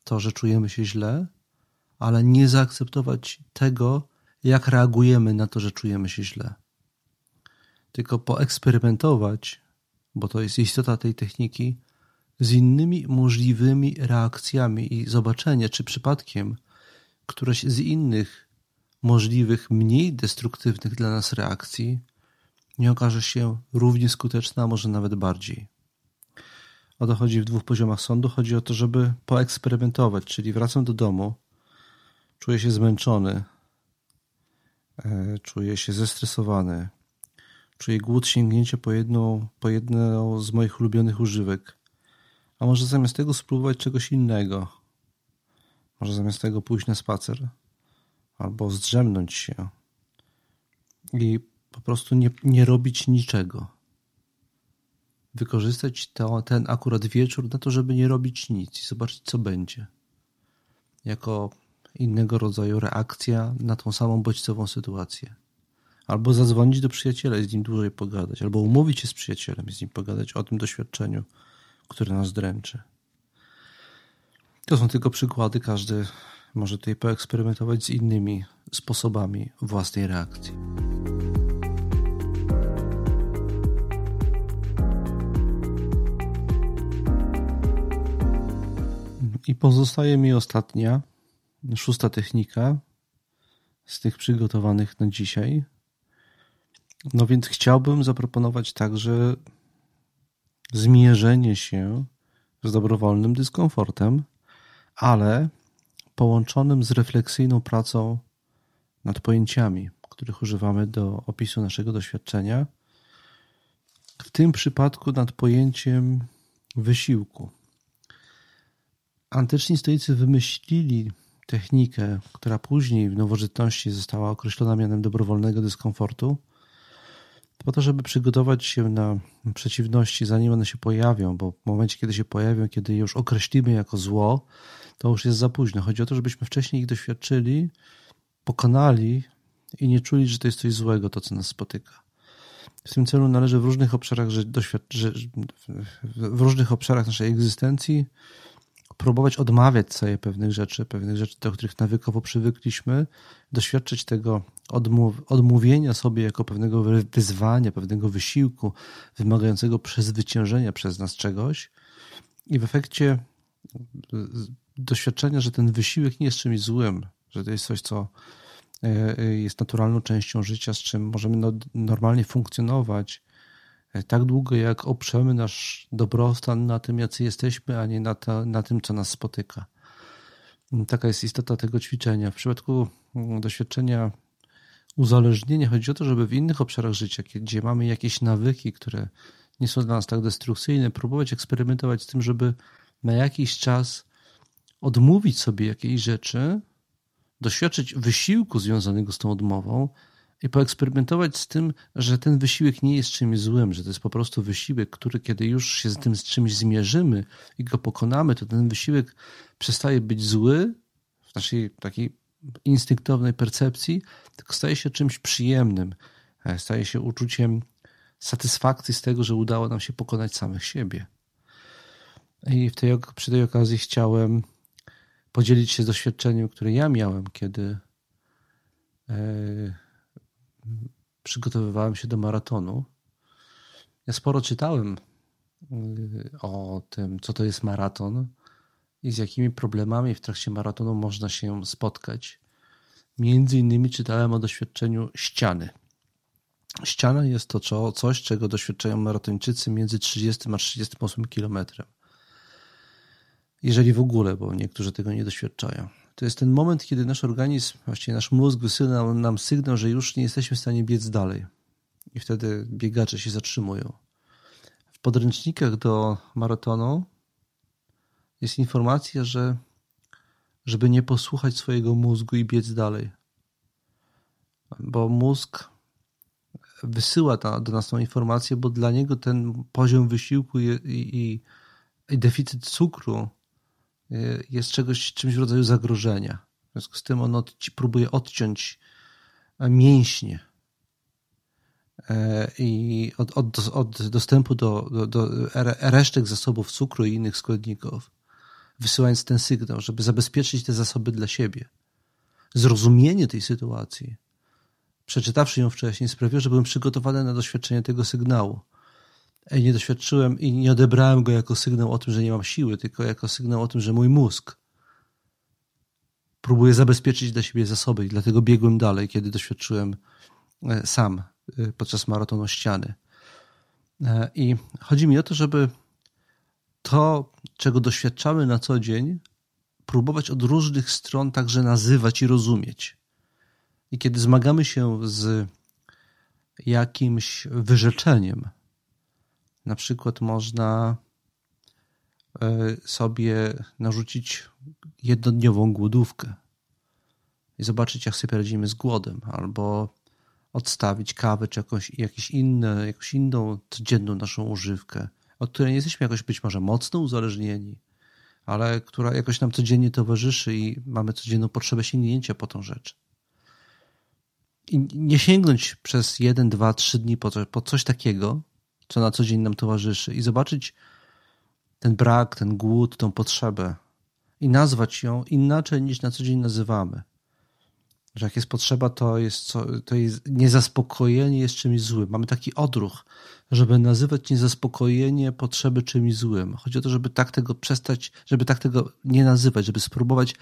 to, że czujemy się źle, ale nie zaakceptować tego, jak reagujemy na to, że czujemy się źle. Tylko poeksperymentować, bo to jest istota tej techniki, z innymi możliwymi reakcjami i zobaczenie, czy przypadkiem któreś z innych możliwych, mniej destruktywnych dla nas reakcji nie okaże się równie skuteczna, a może nawet bardziej. O to chodzi w dwóch poziomach sądu. Chodzi o to, żeby poeksperymentować, czyli wracam do domu, czuję się zmęczony, e, czuję się zestresowany, czuję głód sięgnięcia po jedną, po jedną z moich ulubionych używek. A może zamiast tego spróbować czegoś innego? Może zamiast tego pójść na spacer? Albo zdrzemnąć się i po prostu nie, nie robić niczego. Wykorzystać to, ten akurat wieczór na to, żeby nie robić nic i zobaczyć, co będzie. Jako innego rodzaju reakcja na tą samą bodźcową sytuację. Albo zadzwonić do przyjaciela i z nim dłużej pogadać, albo umówić się z przyjacielem i z nim pogadać o tym doświadczeniu, które nas dręczy. To są tylko przykłady, każdy może tutaj poeksperymentować z innymi sposobami własnej reakcji. I pozostaje mi ostatnia, szósta technika z tych przygotowanych na dzisiaj. No więc chciałbym zaproponować także zmierzenie się z dobrowolnym dyskomfortem, ale połączonym z refleksyjną pracą nad pojęciami, których używamy do opisu naszego doświadczenia. W tym przypadku nad pojęciem wysiłku. Antyczni stoicy wymyślili technikę, która później w nowożytności została określona mianem dobrowolnego dyskomfortu, po to, żeby przygotować się na przeciwności, zanim one się pojawią, bo w momencie, kiedy się pojawią, kiedy już określimy jako zło, to już jest za późno. Chodzi o to, żebyśmy wcześniej ich doświadczyli, pokonali i nie czuli, że to jest coś złego, to co nas spotyka. W tym celu należy w różnych obszarach, że doświad- że w różnych obszarach naszej egzystencji próbować odmawiać sobie pewnych rzeczy, pewnych rzeczy, do których nawykowo przywykliśmy, doświadczyć tego odmów, odmówienia sobie jako pewnego wyzwania, pewnego wysiłku wymagającego przezwyciężenia przez nas czegoś. I w efekcie doświadczenia, że ten wysiłek nie jest czymś złym, że to jest coś, co e, e, jest naturalną częścią życia, z czym możemy no, normalnie funkcjonować, tak długo jak oprzemy nasz dobrostan na tym, jacy jesteśmy, a nie na, na tym, co nas spotyka. Taka jest istota tego ćwiczenia. W przypadku mm, doświadczenia uzależnienia chodzi o to, żeby w innych obszarach życia, gdzie mamy jakieś nawyki, które nie są dla nas tak destrukcyjne, próbować eksperymentować z tym, żeby na jakiś czas odmówić sobie jakiejś rzeczy, doświadczyć wysiłku związanego z tą odmową i poeksperymentować z tym, że ten wysiłek nie jest czymś złym, że to jest po prostu wysiłek, który kiedy już się z tym z czymś zmierzymy i go pokonamy, to ten wysiłek przestaje być zły w naszej takiej instynktownej percepcji, tylko staje się czymś przyjemnym, e, staje się uczuciem satysfakcji z tego, że udało nam się pokonać samych siebie. I w tej, przy tej okazji chciałem podzielić się doświadczeniem, które ja miałem, kiedy e, przygotowywałem się do maratonu. Ja sporo czytałem e, o tym, co to jest maraton i z jakimi problemami w trakcie maratonu można się spotkać. Między innymi czytałem o doświadczeniu ściany. Ściana jest to coś, czego doświadczają maratończycy między 30 a 38 kilometrem jeżeli w ogóle, bo niektórzy tego nie doświadczają. To jest ten moment, kiedy nasz organizm, właściwie nasz mózg wysyła nam sygnał, że już nie jesteśmy w stanie biec dalej. I wtedy biegacze się zatrzymują. W podręcznikach do maratonu jest informacja, że żeby nie posłuchać swojego mózgu i biec dalej. Bo mózg wysyła ta, do nas tą informację, bo dla niego ten poziom wysiłku i, i, i deficyt cukru jest czegoś, czymś w rodzaju zagrożenia. W związku z tym on od, próbuje odciąć e, mięśnie e, i od, od, od dostępu do, do, do resztek zasobów cukru i innych składników, wysyłając ten sygnał, żeby zabezpieczyć te zasoby dla siebie. Zrozumienie tej sytuacji, przeczytawszy ją wcześniej, sprawiło, że byłem przygotowany na doświadczenie tego sygnału nie doświadczyłem i nie odebrałem go jako sygnał o tym, że nie mam siły, tylko jako sygnał o tym, że mój mózg próbuje zabezpieczyć dla siebie zasoby i dlatego biegłem dalej, kiedy doświadczyłem e, sam e, podczas maratonu ściany. E, I chodzi mi o to, żeby to, czego doświadczamy na co dzień, próbować od różnych stron także nazywać i rozumieć. I kiedy zmagamy się z jakimś wyrzeczeniem, na przykład można e, sobie narzucić jednodniową głodówkę i zobaczyć, jak sobie radzimy z głodem, albo odstawić kawę, czy jakąś, jakieś inne, jakąś inną codzienną naszą używkę, od której nie jesteśmy jakoś być może mocno uzależnieni, ale która jakoś nam codziennie towarzyszy i mamy codzienną potrzebę sięgnięcia po tą rzecz. I nie sięgnąć przez jeden, dwa, trzy dni po, po coś takiego, co na co dzień nam towarzyszy i zobaczyć ten brak, ten głód, tą potrzebę i nazwać ją inaczej niż na co dzień nazywamy. Że jak jest potrzeba, to jest, co, to jest niezaspokojenie jest czymś złym. Mamy taki odruch, żeby nazywać niezaspokojenie potrzeby czymś złym. Chodzi o to, żeby tak tego przestać, żeby tak tego nie nazywać, żeby spróbować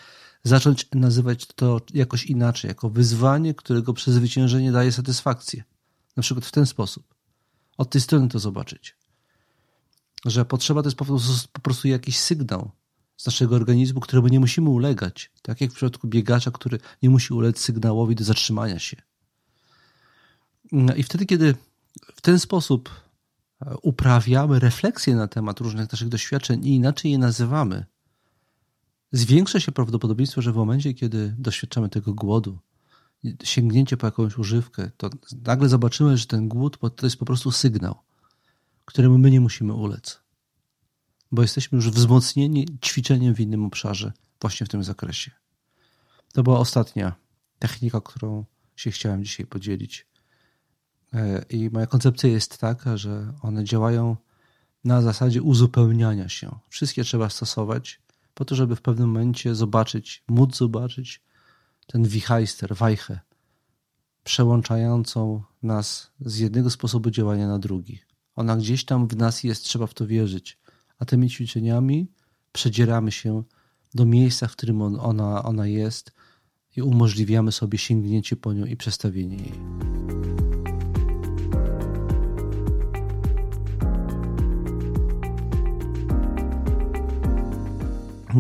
zacząć nazywać to jakoś inaczej, jako wyzwanie, którego przezwyciężenie daje satysfakcję. Na przykład w ten sposób. Od tej strony to zobaczyć. Że potrzeba to jest po prostu, po prostu jakiś sygnał z naszego organizmu, któremu nie musimy ulegać. Tak jak w przypadku biegacza, który nie musi ulec sygnałowi do zatrzymania się. No I wtedy, kiedy w ten sposób e, uprawiamy refleksję na temat różnych naszych doświadczeń i inaczej je nazywamy, zwiększa się prawdopodobieństwo, że w momencie, kiedy doświadczamy tego głodu, sięgnięcie po jakąś używkę, to nagle zobaczymy, że ten głód to jest po prostu sygnał, któremu my nie musimy ulec, bo jesteśmy już wzmocnieni ćwiczeniem w innym obszarze, właśnie w tym zakresie. To była ostatnia technika, którą się chciałem dzisiaj podzielić. E, I moja koncepcja jest taka, że one działają na zasadzie uzupełniania się. Wszystkie trzeba stosować po to, żeby w pewnym momencie zobaczyć, móc zobaczyć ten wichajster, wajchę, przełączającą nas z jednego sposobu działania na drugi. Ona gdzieś tam w nas jest, trzeba w to wierzyć. A tymi ćwiczeniami przedzieramy się do miejsca, w którym on, ona, ona jest i umożliwiamy sobie sięgnięcie po nią i przestawienie jej.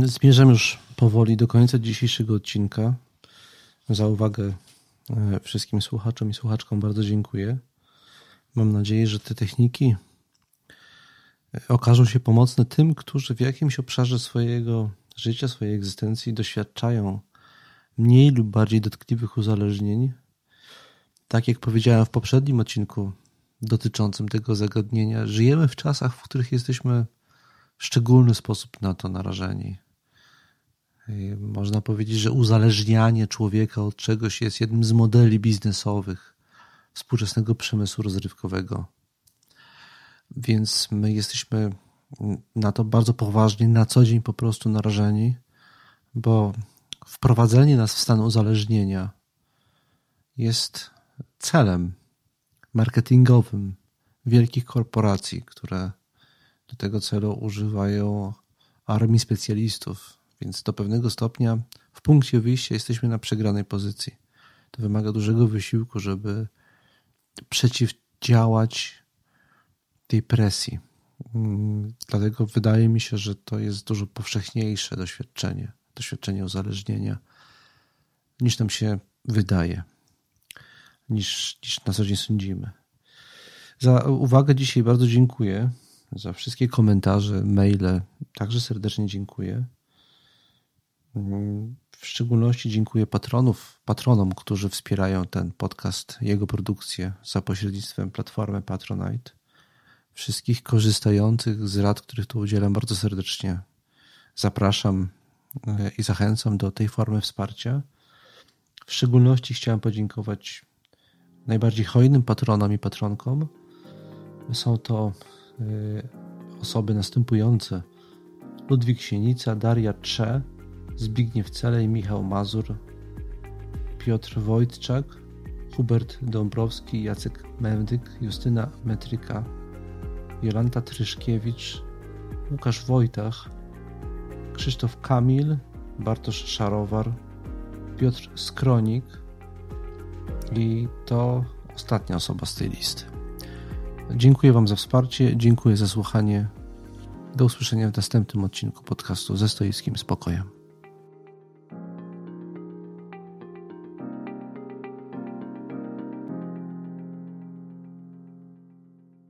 Zmierzam już powoli do końca dzisiejszego odcinka. Za uwagę e, wszystkim słuchaczom i słuchaczkom bardzo dziękuję. Mam nadzieję, że te techniki e, okażą się pomocne tym, którzy w jakimś obszarze swojego życia, swojej egzystencji doświadczają mniej lub bardziej dotkliwych uzależnień. Tak jak powiedziałem w poprzednim odcinku dotyczącym tego zagadnienia, żyjemy w czasach, w których jesteśmy w szczególny sposób na to narażeni. Można powiedzieć, że uzależnianie człowieka od czegoś jest jednym z modeli biznesowych współczesnego przemysłu rozrywkowego. Więc my jesteśmy na to bardzo poważnie, na co dzień po prostu narażeni, bo wprowadzenie nas w stan uzależnienia jest celem marketingowym wielkich korporacji, które do tego celu używają armii specjalistów, więc do pewnego stopnia w punkcie wyjścia jesteśmy na przegranej pozycji. To wymaga dużego wysiłku, żeby przeciwdziałać tej presji. Mm, dlatego wydaje mi się, że to jest dużo powszechniejsze doświadczenie, doświadczenie uzależnienia, niż nam się wydaje, niż, niż na co dzień sądzimy. Za uwagę dzisiaj bardzo dziękuję, za wszystkie komentarze, maile. Także serdecznie dziękuję. W szczególności dziękuję patronów, patronom, którzy wspierają ten podcast, jego produkcję za pośrednictwem platformy Patronite. Wszystkich korzystających z rad, których tu udzielam, bardzo serdecznie zapraszam e, i zachęcam do tej formy wsparcia. W szczególności chciałem podziękować najbardziej hojnym patronom i patronkom. Są to e, osoby następujące: Ludwik Sienica, Daria Cze, Zbigniew Celej, Michał Mazur, Piotr Wojtczak, Hubert Dąbrowski, Jacek Mędyk, Justyna Metryka, Jolanta Tryszkiewicz, Łukasz Wojtach, Krzysztof Kamil, Bartosz Szarowar, Piotr Skronik i to ostatnia osoba z tej listy. Dziękuję Wam za wsparcie, dziękuję za słuchanie. Do usłyszenia w następnym odcinku podcastu ze stoickim spokojem.